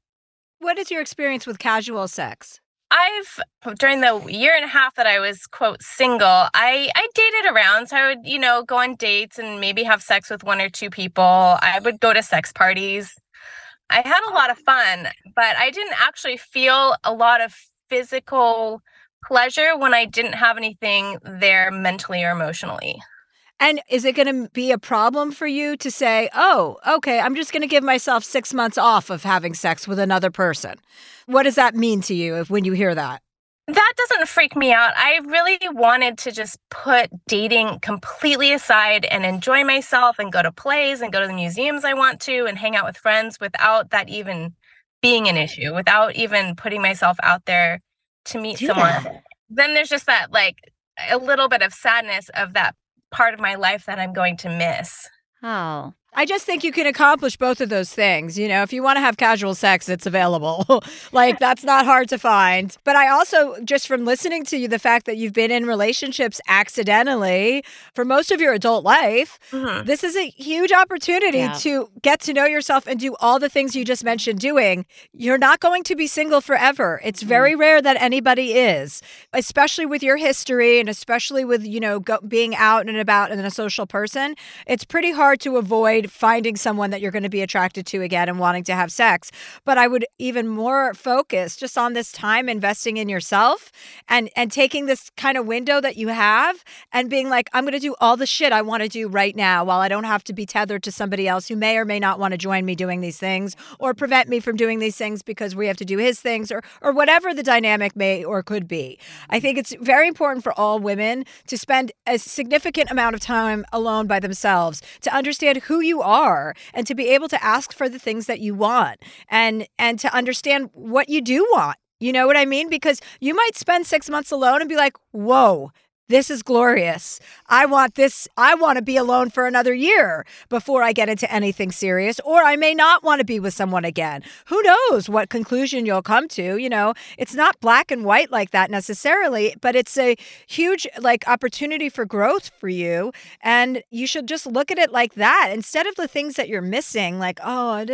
What is your experience with casual sex? I've during the year and a half that I was quote single, I I dated around. So I would, you know, go on dates and maybe have sex with one or two people. I would go to sex parties. I had a lot of fun, but I didn't actually feel a lot of physical pleasure when I didn't have anything there mentally or emotionally. And is it going to be a problem for you to say, oh, okay, I'm just going to give myself six months off of having sex with another person? What does that mean to you if, when you hear that? That doesn't freak me out. I really wanted to just put dating completely aside and enjoy myself and go to plays and go to the museums I want to and hang out with friends without that even being an issue, without even putting myself out there to meet Do someone. That. Then there's just that like a little bit of sadness of that part of my life that I'm going to miss. Oh, I just think you can accomplish both of those things. You know, if you want to have casual sex, it's available. like, that's not hard to find. But I also, just from listening to you, the fact that you've been in relationships accidentally for most of your adult life, mm-hmm. this is a huge opportunity yeah. to get to know yourself and do all the things you just mentioned doing. You're not going to be single forever. It's mm-hmm. very rare that anybody is, especially with your history and especially with, you know, go, being out and about and a social person. It's pretty hard to avoid avoid finding someone that you're going to be attracted to again and wanting to have sex. But I would even more focus just on this time investing in yourself and and taking this kind of window that you have and being like, I'm going to do all the shit I want to do right now while I don't have to be tethered to somebody else who may or may not want to join me doing these things or prevent me from doing these things because we have to do his things or or whatever the dynamic may or could be. I think it's very important for all women to spend a significant amount of time alone by themselves to understand who you you are and to be able to ask for the things that you want and and to understand what you do want. You know what I mean? Because you might spend 6 months alone and be like, "Whoa, this is glorious. I want this. I want to be alone for another year before I get into anything serious, or I may not want to be with someone again. Who knows what conclusion you'll come to? You know, it's not black and white like that necessarily, but it's a huge like opportunity for growth for you. And you should just look at it like that instead of the things that you're missing, like, oh,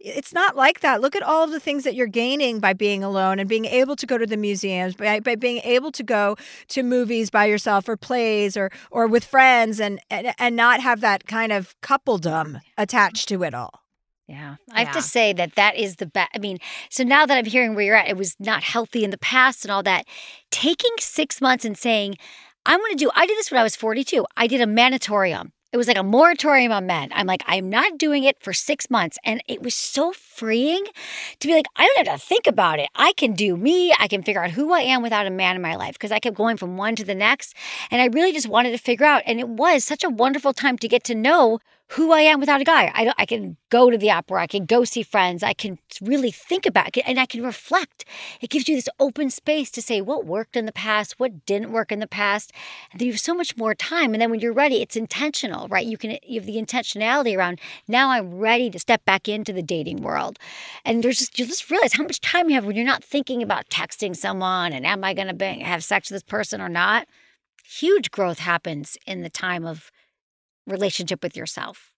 It's not like that. Look at all of the things that you're gaining by being alone and being able to go to the museums, by, by being able to go to movies by yourself yourself or plays or or with friends and and, and not have that kind of coupledom attached to it all. Yeah. I have to say that that is the best. I mean, so now that I'm hearing where you're at, it was not healthy in the past and all that. Taking six months and saying, I'm going to do, I did this when I was 42. I did a manitorium. It was like a moratorium on men. I'm like, I'm not doing it for six months. And it was so freeing to be like, I don't have to think about it. I can do me. I can figure out who I am without a man in my life because I kept going from one to the next. And I really just wanted to figure out. And it was such a wonderful time to get to know who I am without a guy. I, I can go to the opera, I can go see friends, I can really think about it, and I can reflect. It gives you this open space to say what worked in the past, what didn't work in the past, and then you have so much more time. And then when you're ready, it's intentional, right? You can you have the intentionality around now. I'm ready to step back into the dating world, and there's just you just realize how much time you have when you're not thinking about texting someone and am I going to have sex with this person or not. Huge growth happens in the time of relationship with yourself.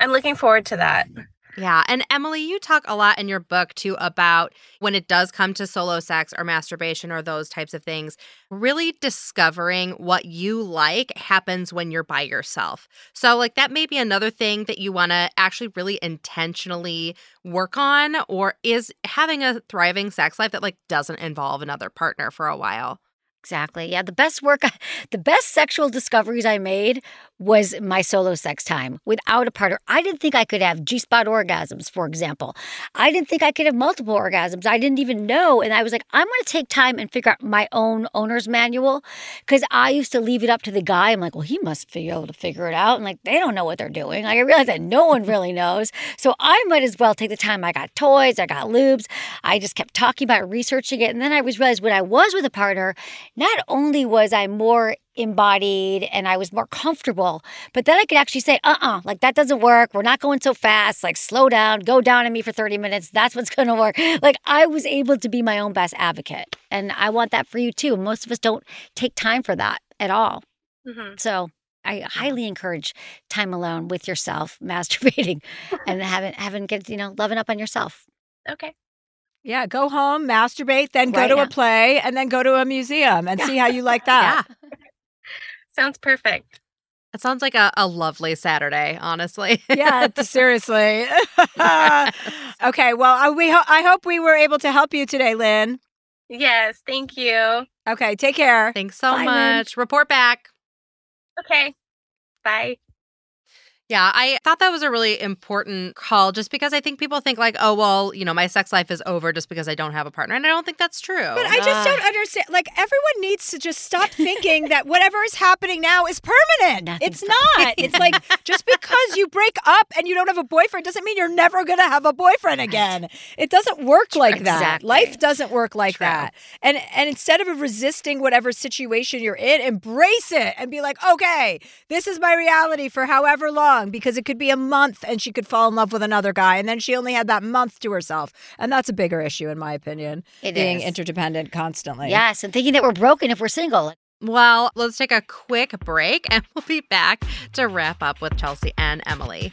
I'm looking forward to that. Mm-hmm. Yeah. And Emily, you talk a lot in your book too about when it does come to solo sex or masturbation or those types of things, really discovering what you like happens when you're by yourself. So, like, that may be another thing that you want to actually really intentionally work on, or is having a thriving sex life that, like, doesn't involve another partner for a while. Exactly. Yeah. The best work, the best sexual discoveries I made was my solo sex time without a partner. I didn't think I could have G spot orgasms, for example. I didn't think I could have multiple orgasms. I didn't even know. And I was like, I'm going to take time and figure out my own owner's manual because I used to leave it up to the guy. I'm like, well, he must be able to figure it out. And like, they don't know what they're doing. Like, I realized that no one really knows. So I might as well take the time. I got toys, I got lubes. I just kept talking about researching it. And then I was realized when I was with a partner, not only was I more embodied and I was more comfortable. But then I could actually say, uh uh-uh, uh like that doesn't work. We're not going so fast. Like slow down, go down on me for 30 minutes. That's what's going to work. Like I was able to be my own best advocate. And I want that for you too. Most of us don't take time for that at all. Mm-hmm. So I highly encourage time alone with yourself, masturbating and having, having, get, you know, loving up on yourself. Okay. Yeah, go home, masturbate, then right go to a play, and then go to a museum and see how you like that. yeah. Sounds perfect. It sounds like a, a lovely Saturday, honestly. yeah, seriously. okay, well, I, we ho- I hope we were able to help you today, Lynn. Yes, thank you. Okay, take care. Thanks so Bye, much. Lynn. Report back. Okay. Bye. Yeah, I thought that was a really important call just because I think people think like, oh, well, you know, my sex life is over just because I don't have a partner. And I don't think that's true. But I just don't ah. understand. Like, everyone needs to just stop thinking that whatever is happening now is permanent. Nothing's it's not. it's like just because you break up and you don't have a boyfriend doesn't mean you're never going to have a boyfriend again. It doesn't work like exactly. that. Life doesn't work like True. that. And and instead of resisting whatever situation you're in, embrace it and be like, okay, this is my reality for however long long because it could be a month and she could fall in love with another guy and then she only had that month to herself. And that's a bigger issue in my opinion. It being is. interdependent constantly. Yes, and thinking that we're broken if we're single. Well, let's take a quick break and we'll be back to wrap up with Chelsea and Emily.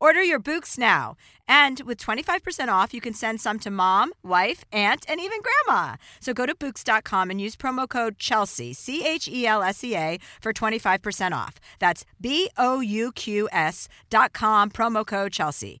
Order your Bouqs now. And with 25% off, you can send some to mom, wife, aunt, and even grandma. So go to Bouqs.com and use promo code Chelsea, C H E L S E A, for 25% off. That's B O U Q S.com, promo code Chelsea.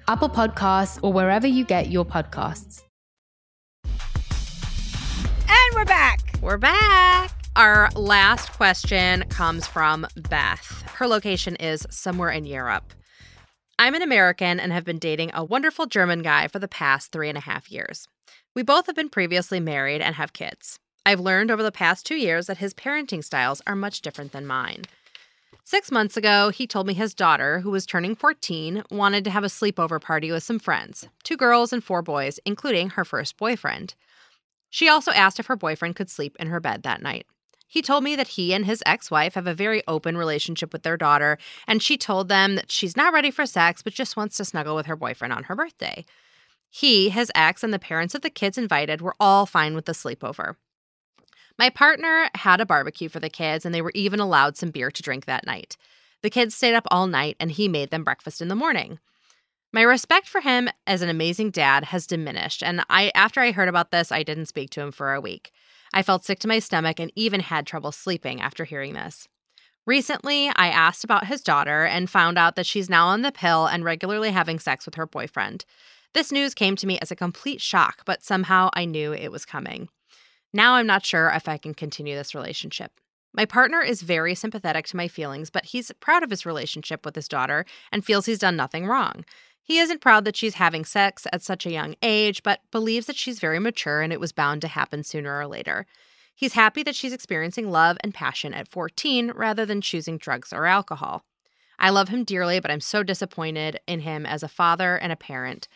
Apple Podcasts, or wherever you get your podcasts. And we're back. We're back. Our last question comes from Beth. Her location is somewhere in Europe. I'm an American and have been dating a wonderful German guy for the past three and a half years. We both have been previously married and have kids. I've learned over the past two years that his parenting styles are much different than mine. Six months ago, he told me his daughter, who was turning 14, wanted to have a sleepover party with some friends two girls and four boys, including her first boyfriend. She also asked if her boyfriend could sleep in her bed that night. He told me that he and his ex wife have a very open relationship with their daughter, and she told them that she's not ready for sex but just wants to snuggle with her boyfriend on her birthday. He, his ex, and the parents of the kids invited were all fine with the sleepover. My partner had a barbecue for the kids, and they were even allowed some beer to drink that night. The kids stayed up all night, and he made them breakfast in the morning. My respect for him as an amazing dad has diminished, and I after I heard about this, I didn't speak to him for a week. I felt sick to my stomach and even had trouble sleeping after hearing this. Recently, I asked about his daughter and found out that she's now on the pill and regularly having sex with her boyfriend. This news came to me as a complete shock, but somehow I knew it was coming. Now I'm not sure if I can continue this relationship. My partner is very sympathetic to my feelings, but he's proud of his relationship with his daughter and feels he's done nothing wrong. He isn't proud that she's having sex at such a young age, but believes that she's very mature and it was bound to happen sooner or later. He's happy that she's experiencing love and passion at 14 rather than choosing drugs or alcohol. I love him dearly, but I'm so disappointed in him as a father and a parent.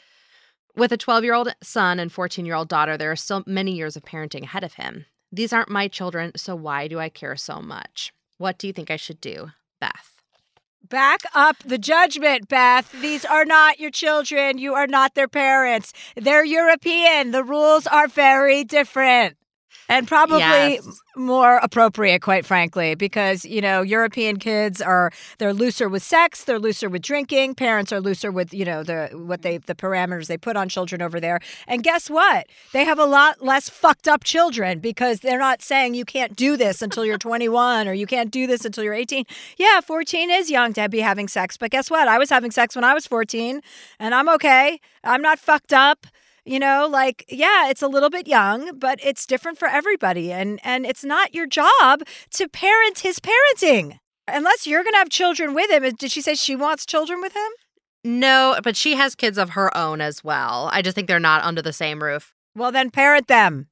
With a 12 year old son and 14 year old daughter, there are still many years of parenting ahead of him. These aren't my children, so why do I care so much? What do you think I should do? Beth. Back up the judgment, Beth. These are not your children. You are not their parents. They're European. The rules are very different and probably yes. more appropriate quite frankly because you know european kids are they're looser with sex they're looser with drinking parents are looser with you know the what they the parameters they put on children over there. And guess what? They have a lot less fucked up children because they're not saying you can't do this until you're 21 or you can't do this until you're 18 yeah 14 is young to be having sex but guess what? I was having sex when i was 14 and i'm okay. I'm not fucked up you know like yeah it's a little bit young but it's different for everybody and and it's not your job to parent his parenting unless you're going to have children with him did she say she wants children with him no but she has kids of her own as well i just think they're not under the same roof well then parent them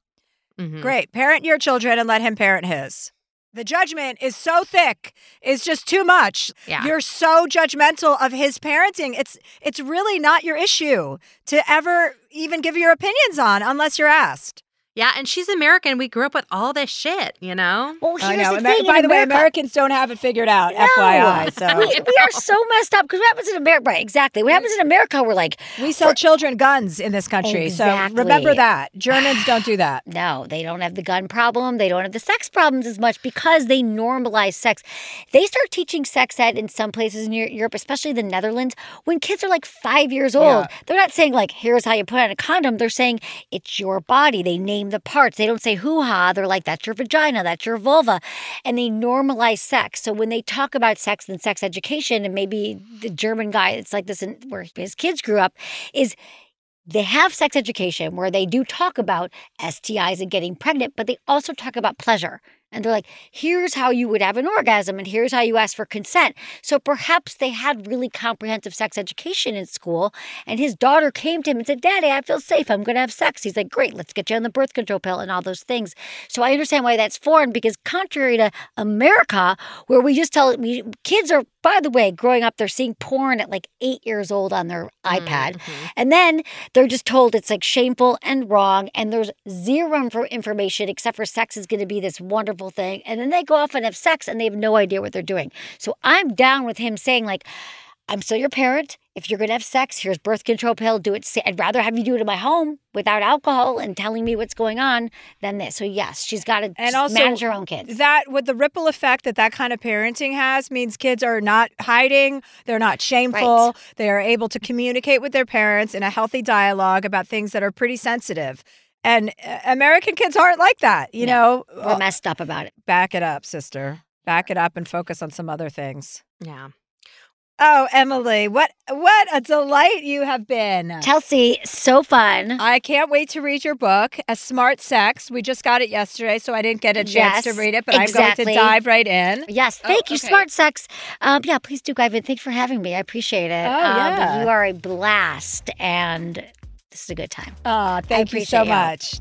Mhm. Great. Parent your children and let him parent his. The judgment is so thick. It's just too much. Yeah. You're so judgmental of his parenting. It's it's really not your issue to ever even give your opinions on unless you're asked. Yeah, and she's American. We grew up with all this shit, you know? Well, I here's know. the Amer- thing. by in the way, Americans don't have it figured out. No. FYI. So we, we are so messed up because what happens in America? Right, exactly. What happens in America? We're like, we sell children guns in this country. So remember that. Germans don't do that. No, they don't have the gun problem. They don't have the sex problems as much because they normalize sex. They start teaching sex ed in some places in Europe, especially the Netherlands, when kids are like five years old. They're not saying, like, here's how you put on a condom. They're saying, it's your body. They name the parts. They don't say hoo ha. They're like, that's your vagina, that's your vulva. And they normalize sex. So when they talk about sex and sex education, and maybe the German guy, it's like this in, where his kids grew up, is they have sex education where they do talk about STIs and getting pregnant, but they also talk about pleasure. And they're like, here's how you would have an orgasm, and here's how you ask for consent. So perhaps they had really comprehensive sex education in school. And his daughter came to him and said, Daddy, I feel safe. I'm going to have sex. He's like, Great, let's get you on the birth control pill and all those things. So I understand why that's foreign because, contrary to America, where we just tell we, kids are, by the way, growing up, they're seeing porn at like eight years old on their iPad. Mm-hmm. And then they're just told it's like shameful and wrong. And there's zero info- information except for sex is going to be this wonderful thing. And then they go off and have sex and they have no idea what they're doing. So I'm down with him saying, like, I'm still your parent. If you're going to have sex, here's birth control pill. Do it. I'd rather have you do it in my home without alcohol and telling me what's going on than this. So yes, she's got to and also manage her own kids. That with the ripple effect that that kind of parenting has means kids are not hiding, they're not shameful, they are able to communicate with their parents in a healthy dialogue about things that are pretty sensitive. And uh, American kids aren't like that, you know. We're messed up about it. Back it up, sister. Back it up and focus on some other things. Yeah. Oh, Emily, what what a delight you have been. Chelsea, so fun. I can't wait to read your book, A Smart Sex. We just got it yesterday, so I didn't get a chance to read it, but I'm going to dive right in. Yes, thank you, Smart Sex. Um, yeah, please do, Ivan. Thanks for having me. I appreciate it. Oh, Um, yeah. you are a blast, and this is a good time. Aw, thank you so you. much.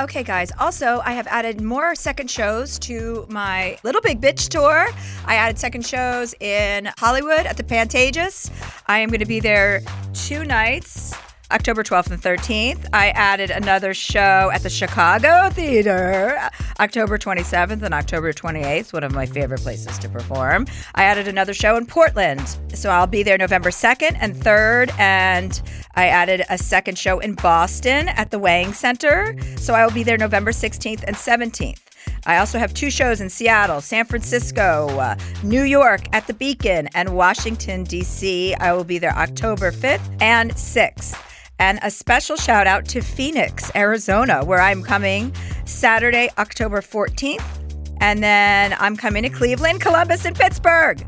Okay, guys. Also, I have added more second shows to my Little Big Bitch tour. I added second shows in Hollywood at the Pantages. I am going to be there two nights. October 12th and 13th. I added another show at the Chicago Theater, October 27th and October 28th, one of my favorite places to perform. I added another show in Portland. So I'll be there November 2nd and 3rd. And I added a second show in Boston at the Wang Center. So I will be there November 16th and 17th. I also have two shows in Seattle, San Francisco, uh, New York at the Beacon, and Washington, D.C. I will be there October 5th and 6th. And a special shout out to Phoenix, Arizona, where I'm coming Saturday, October 14th. And then I'm coming to Cleveland, Columbus, and Pittsburgh.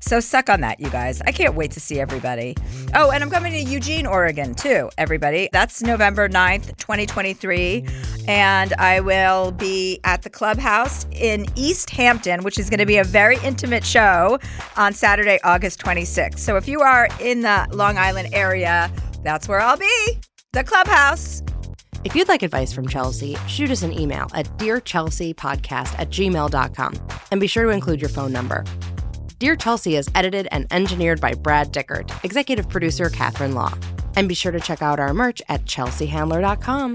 So suck on that, you guys. I can't wait to see everybody. Oh, and I'm coming to Eugene, Oregon, too, everybody. That's November 9th, 2023. And I will be at the clubhouse in East Hampton, which is going to be a very intimate show on Saturday, August 26th. So if you are in the Long Island area, that's where I'll be. The clubhouse. If you'd like advice from Chelsea, shoot us an email at dearchelseapodcast at gmail.com and be sure to include your phone number. Dear Chelsea is edited and engineered by Brad Dickert, executive producer Catherine Law. And be sure to check out our merch at chelseahandler.com.